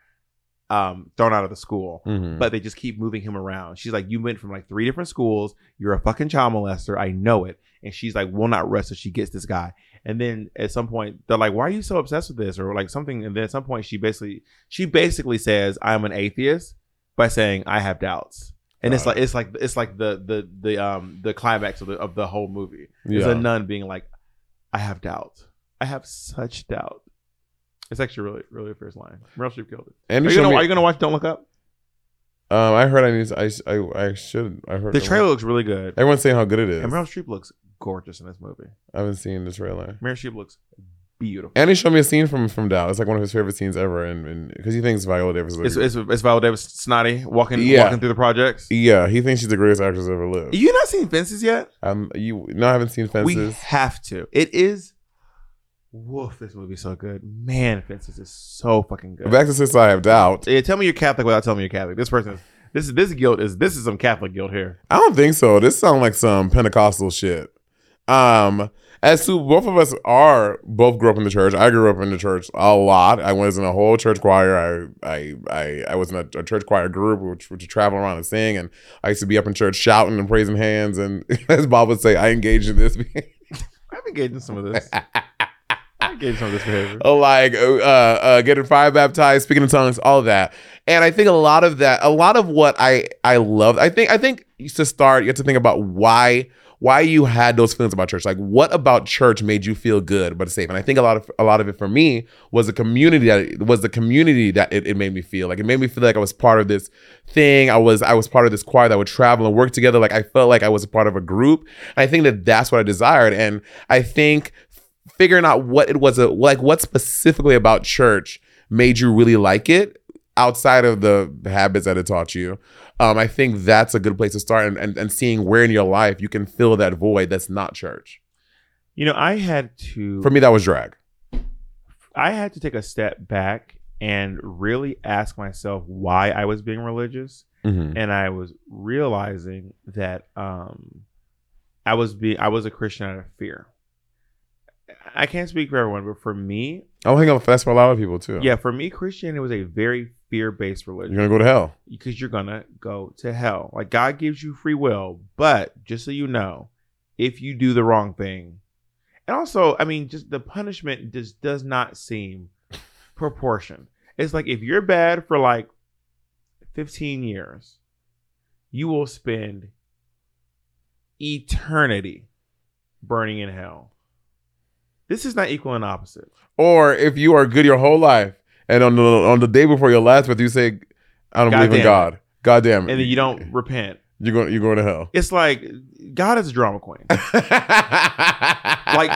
Speaker 5: um, thrown out of the school.
Speaker 6: Mhm.
Speaker 5: But they just keep moving him around. She's like, "You went from like three different schools. You're a fucking child molester. I know it." And she's like, "Will not rest." So she gets this guy. And then at some point, they're like, "Why are you so obsessed with this?" Or like something. And then at some point, she basically she basically says, "I'm an atheist," by saying, "I have doubts." And it's like it's like it's like the the the um the climax of the of the whole movie. There's
Speaker 6: Yeah.
Speaker 5: a nun being like, "I have doubt. I have such doubt." It's actually really really a fierce line. Meryl Streep killed it.
Speaker 6: And
Speaker 5: are,
Speaker 6: you
Speaker 5: gonna,
Speaker 6: me-
Speaker 5: are you gonna watch Don't Look Up?
Speaker 6: Um, I heard I need. I I, I should. I heard
Speaker 5: The trailer looks really good.
Speaker 6: Everyone's saying how good it is.
Speaker 5: And Meryl Streep looks gorgeous in this movie.
Speaker 6: I haven't seen the trailer.
Speaker 5: Meryl Streep looks beautiful.
Speaker 6: And he showed me a scene from from Doubt. It's like one of his favorite scenes ever, and because he thinks Viola Davis. Is like
Speaker 5: It's, it's, it's Viola Davis snotty walking
Speaker 6: Yeah.
Speaker 5: walking through the projects.
Speaker 6: yeah, he thinks she's the greatest actress ever lived.
Speaker 5: You not seen Fences yet?
Speaker 6: Um, you no, I haven't seen Fences.
Speaker 5: We
Speaker 6: Fences.
Speaker 5: have to. It is. Woof! This movie's so good. Man, Fences is so fucking good.
Speaker 6: Back to Sister, I have doubt.
Speaker 5: Yeah, tell me you're Catholic without telling me you're Catholic. This person, is, this is this guilt is this is some Catholic guilt here.
Speaker 6: I don't think so. This sounds like some Pentecostal shit. Um, as to both of us are both grew up in the church. I grew up in the church a lot. I was in a whole church choir. I I I, I was in a, a church choir group which would travel around and sing. And I used to be up in church shouting and praising hands. And as Bob would say, I engaged in this.
Speaker 5: I'm engaged in some of this. I'm engaged in some of this behavior.
Speaker 6: like uh, uh, getting fire baptized, speaking in tongues, all that. And I think a lot of that, a lot of what I I love, I think I think to start, you have to think about why why you had those feelings about church. Like what about church made you feel good but safe? And I think a lot of a lot of it for me was the community that was the community that it, it made me feel like it made me feel like I was part of this thing. I was I was part of this choir that would travel and work together. Like I felt like I was a part of a group. And I think that that's what I desired. And I think figuring out what it was, a, like what specifically about church made you really like it outside of the habits that it taught you. Um, I think that's a good place to start and, and, and seeing where in your life you can fill that void that's not church.
Speaker 5: You know, I had to
Speaker 6: For me, that was drag.
Speaker 5: I had to take a step back and really ask myself why I was being religious,
Speaker 6: Mhm.
Speaker 5: and I was realizing that um, I was being I was a Christian out of fear. I can't speak for everyone, but for me,
Speaker 6: I think that's for a lot of people too.
Speaker 5: yeah, for me, Christianity was a very fear based religion.
Speaker 6: You're gonna go to hell.
Speaker 5: because you're gonna go to hell. Like God gives you free will, but just so you know, if you do the wrong thing, and also, I mean, just the punishment just does not seem proportion. It's like if you're bad for like 15 years, you will spend eternity burning in hell. This is not equal and opposite.
Speaker 6: Or if you are good your whole life and on the on the day before your last breath you say, I don't
Speaker 5: God
Speaker 6: believe in
Speaker 5: damn it.
Speaker 6: God. God damn it.
Speaker 5: And then you don't repent.
Speaker 6: you're going you're going to hell.
Speaker 5: It's like God is a drama queen. like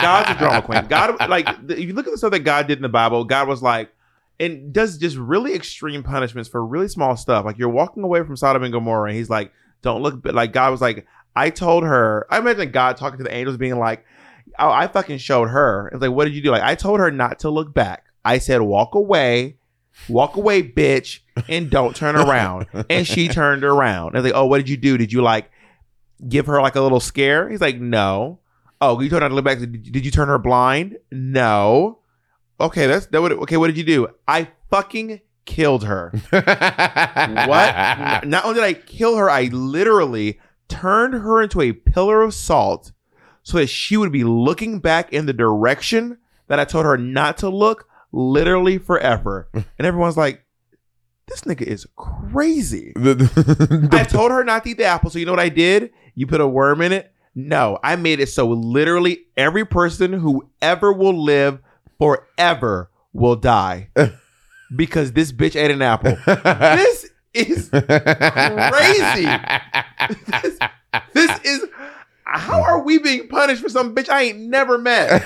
Speaker 5: God's a drama queen. God, like if you look at the stuff that God did in the Bible, God was like, and does just really extreme punishments for really small stuff. Like you're walking away from Sodom and Gomorrah, and He's like, "Don't look." But like God was like, I told her, I imagine God talking to the angels being like, oh, I fucking showed her. It's like, what did you do? Like, I told her not to look back. I said, walk away, walk away, bitch, and don't turn around. and she turned around. And like, oh, what did you do? Did you like give her like a little scare? He's like, no. Oh, you told her to look back. Did did you turn her blind? No. Okay, that's that. Would, okay, what did you do? I fucking killed her. what? Not only did I kill her, I literally turned her into a pillar of salt so that she would be looking back in the direction that I told her not to look literally forever. And everyone's like, this nigga is crazy. I told her not to eat the apple. So you know what I did? You put a worm in it? No, I made it so literally every person who ever will live forever will die because this bitch ate an apple. this is crazy. this, this is how are we being punished for some bitch I ain't never met?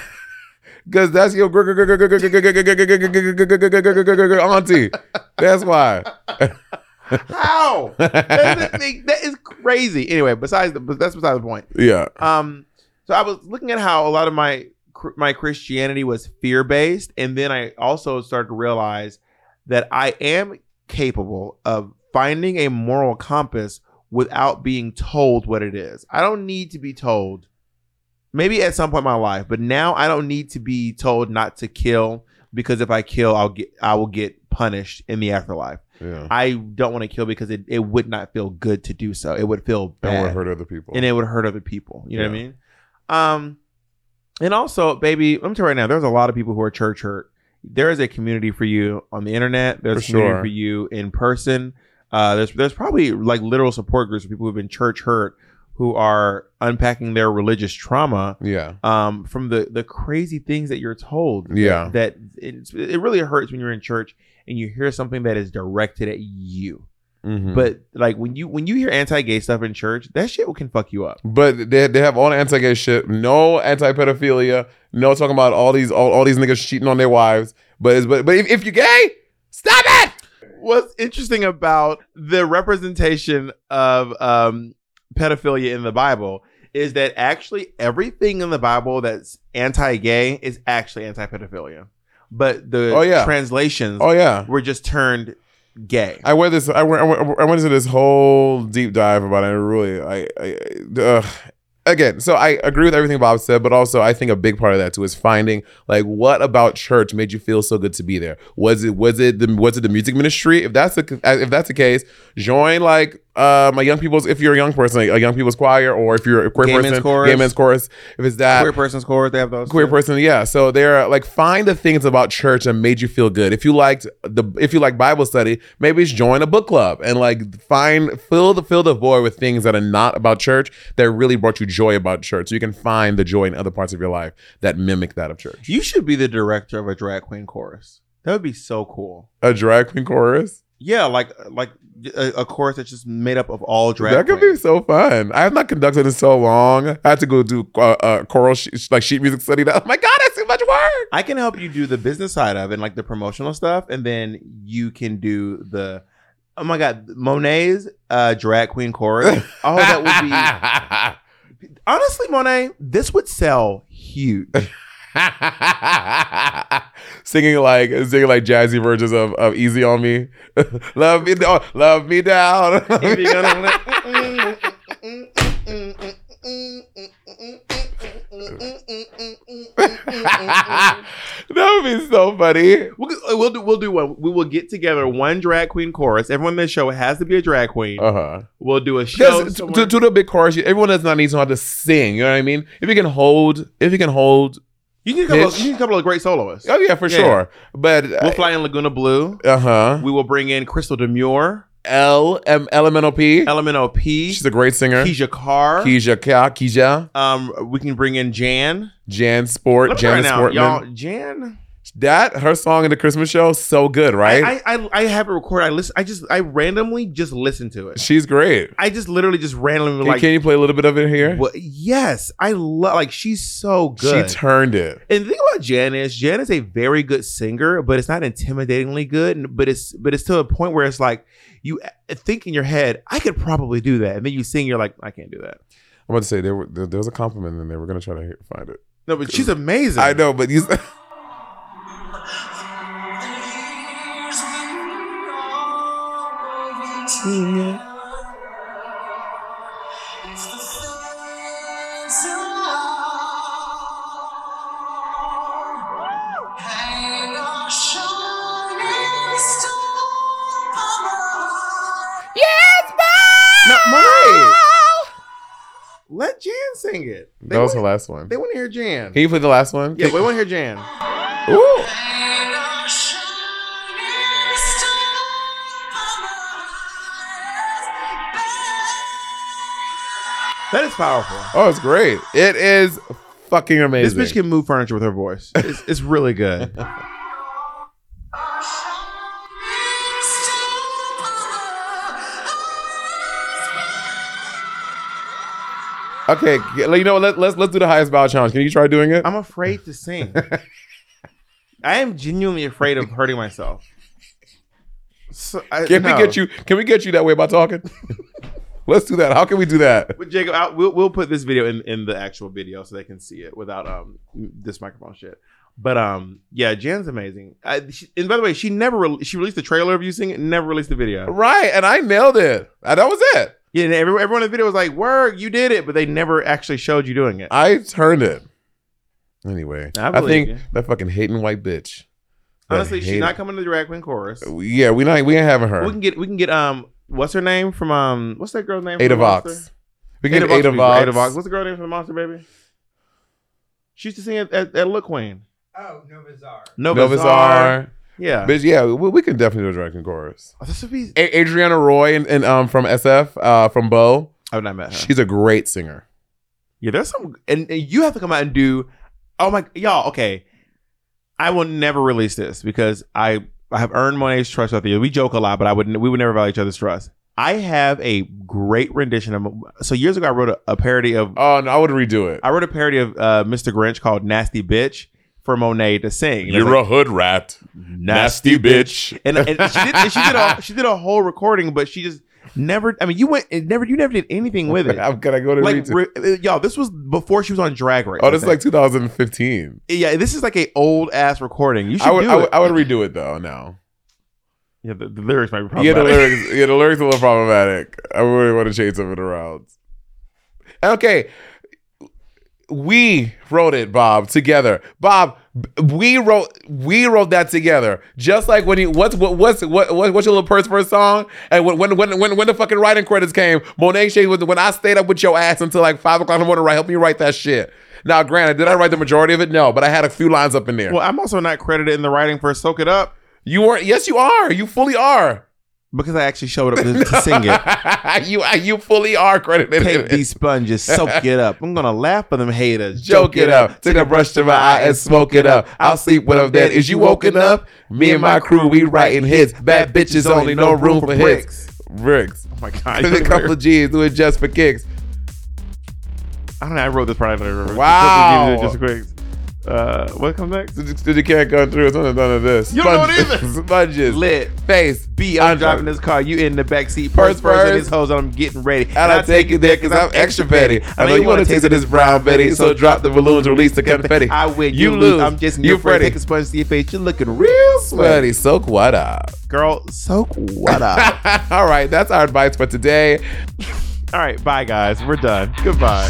Speaker 6: Because that's your auntie. That's why.
Speaker 5: How? That, make- that is crazy. Anyway, besides the, that's beside the point.
Speaker 6: Yeah.
Speaker 5: Um. So I was looking at how a lot of my my Christianity was fear based, and then I also started to realize that I am capable of finding a moral compass without being told what it is. I don't need to be told. Maybe at some point in my life, but now I don't need to be told not to kill because if I kill, I'll get I will get punished in the afterlife.
Speaker 6: Yeah.
Speaker 5: I don't want to kill because it, it would not feel good to do so. It would feel bad.
Speaker 6: And would hurt other people.
Speaker 5: And it would hurt other people. You know what I mean? Um, and also, baby, let me tell you right now, there's a lot of people who are church hurt. There is a community for you on the internet. There's
Speaker 6: For
Speaker 5: a community
Speaker 6: sure.
Speaker 5: for you in person. Uh, there's there's probably like literal support groups for people who've been church hurt who are unpacking their religious trauma
Speaker 6: Yeah.
Speaker 5: um, from the the crazy things that you're told.
Speaker 6: Yeah.
Speaker 5: that it's, it really hurts when you're in church and you hear something that is directed at you.
Speaker 6: Mhm.
Speaker 5: But like when you when you hear anti-gay stuff in church, that shit can fuck you up.
Speaker 6: But they, they have all the anti-gay shit, no anti-pedophilia, no talking about all these all, all these niggas cheating on their wives. But but but if, if you're gay, stop it.
Speaker 5: What's interesting about the representation of um, pedophilia in the Bible is that actually everything in the Bible that's anti-gay is actually anti-pedophilia, but the
Speaker 6: Oh, yeah.
Speaker 5: translations
Speaker 6: Oh yeah.
Speaker 5: were just turned gay.
Speaker 6: I went this. I went. I went, I went into this whole deep dive about it. Really, I, I uh, again. So I agree with everything Bob said, but also I think a big part of that too is finding like what about church made you feel so good to be there. Was it was it the was it the music ministry? If that's the if that's the case, join like um a young people's if you're a young person, a young people's choir, or if you're a queer
Speaker 5: Gay men's
Speaker 6: person,
Speaker 5: chorus.
Speaker 6: gay men's chorus. If it's that
Speaker 5: Queer person's chorus, they have those.
Speaker 6: queer
Speaker 5: too.
Speaker 6: person yeah so they're like find the things about church that made you feel good if you liked the if you like bible study maybe it's join a book club and like find fill the fill the void with things that are not about church that really brought you joy about church so you can find the joy in other parts of your life that mimic that of church
Speaker 5: You should be the director of a drag queen chorus. That would be so cool.
Speaker 6: a drag queen chorus
Speaker 5: Yeah, like like a, a chorus that's just made up of all drag.
Speaker 6: that could
Speaker 5: queens.
Speaker 6: be so fun i have not conducted in so long i had to go do uh, uh choral like sheet music study that oh my god that's too much work
Speaker 5: I can help you do the business side of it, and like the promotional stuff, and then you can do the. Oh my God, Monet's uh, drag queen chorus. Oh, that would be. Honestly, Monet, this would sell huge.
Speaker 6: singing like singing like jazzy versions of, of Easy on Me. love me down, love me down.
Speaker 5: If you're gonna
Speaker 6: that would be so funny.
Speaker 5: We'll, we'll do we'll do one. We will get together one drag queen chorus. Everyone in the show has to be a drag queen.
Speaker 6: Uh huh.
Speaker 5: We'll do a show.
Speaker 6: To, to, to the big chorus, everyone does not need to know how to sing. You know what I mean? If you can hold, if you can hold,
Speaker 5: you need a couple. Of, you need a couple of great soloists.
Speaker 6: oh yeah, for
Speaker 5: Yeah.
Speaker 6: sure. But
Speaker 5: We'll fly in Lagoona Bloo.
Speaker 6: uh huh.
Speaker 5: We will bring in Crystal Demure,
Speaker 6: L M Elemental P.
Speaker 5: Elemental P,
Speaker 6: She's a great singer.
Speaker 5: Keisha Carr.
Speaker 6: Keisha Ka Keisha.
Speaker 5: Um, we can bring in Jan.
Speaker 6: Jan Sport.
Speaker 5: Let me
Speaker 6: Jan
Speaker 5: right now,
Speaker 6: Sportman.
Speaker 5: y'all. Jan.
Speaker 6: That her song in the Christmas show, so good, right?
Speaker 5: I, I I I have it recorded. I listen. I just I randomly just listen to it.
Speaker 6: She's great.
Speaker 5: I just literally just randomly
Speaker 6: Can,
Speaker 5: like.
Speaker 6: can you play a little bit of it here?
Speaker 5: Well, yes, I love. Like she's so good.
Speaker 6: She turned it.
Speaker 5: And the thing about Jan is Jan is a very good singer, but it's not intimidatingly good. But it's but it's to a point where it's like you uh, think in your head, I could probably do that, and then you sing, you're like, I can't do that.
Speaker 6: I'm about to say there, were, there, there was a compliment in there. We're gonna try to find it.
Speaker 5: No, but she's amazing.
Speaker 6: I know, but you.
Speaker 5: No, Monet. Let Jan sing it. They
Speaker 6: That was
Speaker 5: want-
Speaker 6: her last one.
Speaker 5: They want to hear Jan.
Speaker 6: Can you play the last one?
Speaker 5: Yeah, we want to hear Jan.
Speaker 6: Ooh.
Speaker 5: That is powerful.
Speaker 6: Oh, it's great. It is fucking amazing.
Speaker 5: This bitch can move furniture with her voice. It's, it's really good.
Speaker 6: Okay, you know what? Let, let's let's do the highest bow challenge. Can you try doing it?
Speaker 5: I'm afraid to sing. I am genuinely afraid of hurting myself. So, I,
Speaker 6: Can
Speaker 5: no.
Speaker 6: we get you? Can we get you that way by talking? let's do that. How can we do that?
Speaker 5: But Jacob, I, we'll we'll put this video in in the actual video so they can see it without um this microphone shit. But um yeah, Jan's amazing. I, she, and by the way, she never re- she released the trailer of you singing, never released the video.
Speaker 6: Right, and I nailed it. That was it.
Speaker 5: Yeah, and everyone, everyone in the video was like, "Word, you did it," but they never actually showed you doing it.
Speaker 6: I turned it. Anyway,
Speaker 5: I
Speaker 6: I, think
Speaker 5: you.
Speaker 6: that fucking hating white bitch.
Speaker 5: Honestly, she's not coming to the drag queen chorus.
Speaker 6: Yeah, we not we ain't having her.
Speaker 5: We can get we can get um what's her name from um what's that girl's name? from
Speaker 6: Ada
Speaker 5: the
Speaker 6: Vox. We get
Speaker 5: Ada
Speaker 6: Ada
Speaker 5: Vox.
Speaker 6: Vox.
Speaker 5: Ada Vox. What's the girl name from the Monster Baby? She used to sing at, at, at Look Queen.
Speaker 7: Oh, Nova Czar.
Speaker 5: Nova
Speaker 6: Nova
Speaker 5: Czar.
Speaker 6: Czar.
Speaker 5: Yeah.
Speaker 6: Bitch, yeah, we, we can definitely do a drag chorus.
Speaker 5: Oh, this would be.
Speaker 6: A- Adriana Roy and, and um from SF uh from Bo.
Speaker 5: I've not met her.
Speaker 6: She's a great singer.
Speaker 5: Yeah, there's some, and, and you have to come out and do. Oh my, y'all. Okay, I will never release this because I I have earned Monet's trust with you. We joke a lot, but I would we would never value each other's trust. I have a great rendition of. So years ago, I wrote a, a parody of.
Speaker 6: Oh no, I would redo it.
Speaker 5: I wrote a parody of uh, Mr. Grinch called "Nasty Bitch" for Monet to sing. And
Speaker 6: You're
Speaker 5: like,
Speaker 6: a hood rat, nasty bitch.
Speaker 5: and, and she did and she did a she did a whole recording, but she just never. I mean, you went it never you never did anything with it.
Speaker 6: I'm gonna go to
Speaker 5: like re- uh, y'all. This was before she was on Drag Race.
Speaker 6: Oh,
Speaker 5: I
Speaker 6: this is like 2015.
Speaker 5: Yeah, this is like a old ass recording. You should
Speaker 6: I would,
Speaker 5: do
Speaker 6: I
Speaker 5: it.
Speaker 6: I would redo it though. Now,
Speaker 5: yeah, the, the lyrics might be
Speaker 6: yeah, the lyrics, yeah, the lyrics are a little problematic. I really want to change some of it around. Okay, we wrote it, Bob, together. Bob, we wrote we wrote that together. Just like when you what's what what's what, what what's your little purse first song? And when when when when, when the fucking writing credits came, Monet Shade was when I stayed up with your ass until like five o'clock in the morning, right? Help me write that shit. Now, granted, did I write the majority of it? No, but I had a few lines up in there.
Speaker 5: well, I'm also not credited in the writing for "Soak It Up"
Speaker 6: You weren't. Yes, you are. You fully are.
Speaker 5: Because I actually showed up to, to sing it.
Speaker 6: you you fully are credited.
Speaker 5: Take these sponges, soak it up. I'm gonna laugh for them haters.
Speaker 6: Joke it up. Take a brush to my eye and smoke it up. I'll sleep when I'm dead. Is you woken up? Me and my crew, we writing hits. Bad bitches only, no room for hits. Bricks.
Speaker 5: Oh my god!
Speaker 6: Me a couple of G's, do it just for kicks.
Speaker 5: I don't know. I wrote this probably.
Speaker 6: Wow.
Speaker 5: Just quick. Uh, what comes next?
Speaker 6: Did you, did you can't go through? It's none of none of this.
Speaker 5: You don't know it
Speaker 6: Sponges.
Speaker 5: either.
Speaker 6: Sponges.
Speaker 5: Lit.
Speaker 6: Face.
Speaker 5: B, I'm
Speaker 6: I'm
Speaker 5: driving this car. You in the back seat. First
Speaker 6: Purse
Speaker 5: purse, and
Speaker 6: first.
Speaker 5: hose. I'm getting ready.
Speaker 6: And I take you there because I'm extra petty. I know you want to taste of this brown Betty, so drop the balloons, release the confetti.
Speaker 5: I win.
Speaker 6: You
Speaker 5: You,
Speaker 6: lose.
Speaker 5: lose. I'm just
Speaker 6: You
Speaker 5: you Freddy.
Speaker 6: Freddy.
Speaker 5: Take a sponge to your face. You're looking real sweaty.
Speaker 6: Sweaty, soak what up?
Speaker 5: Girl, soak what up?
Speaker 6: All right, that's our advice for today.
Speaker 5: All right, bye guys. We're done. Goodbye.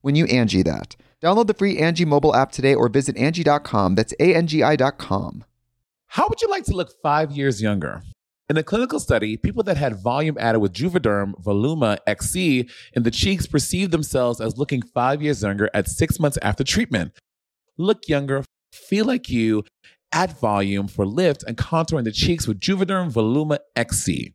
Speaker 1: when you Angie that. Download the free Angie mobile app today or visit Angie.com. That's A-N-G-I dot com.
Speaker 6: How would you like to look five years younger? In a clinical study, people that had volume added with Juvederm Voluma XC in the cheeks perceived themselves as looking five years younger at six months after treatment. Look younger, feel like you, add volume for lift and contour in the cheeks with Juvederm Voluma XC.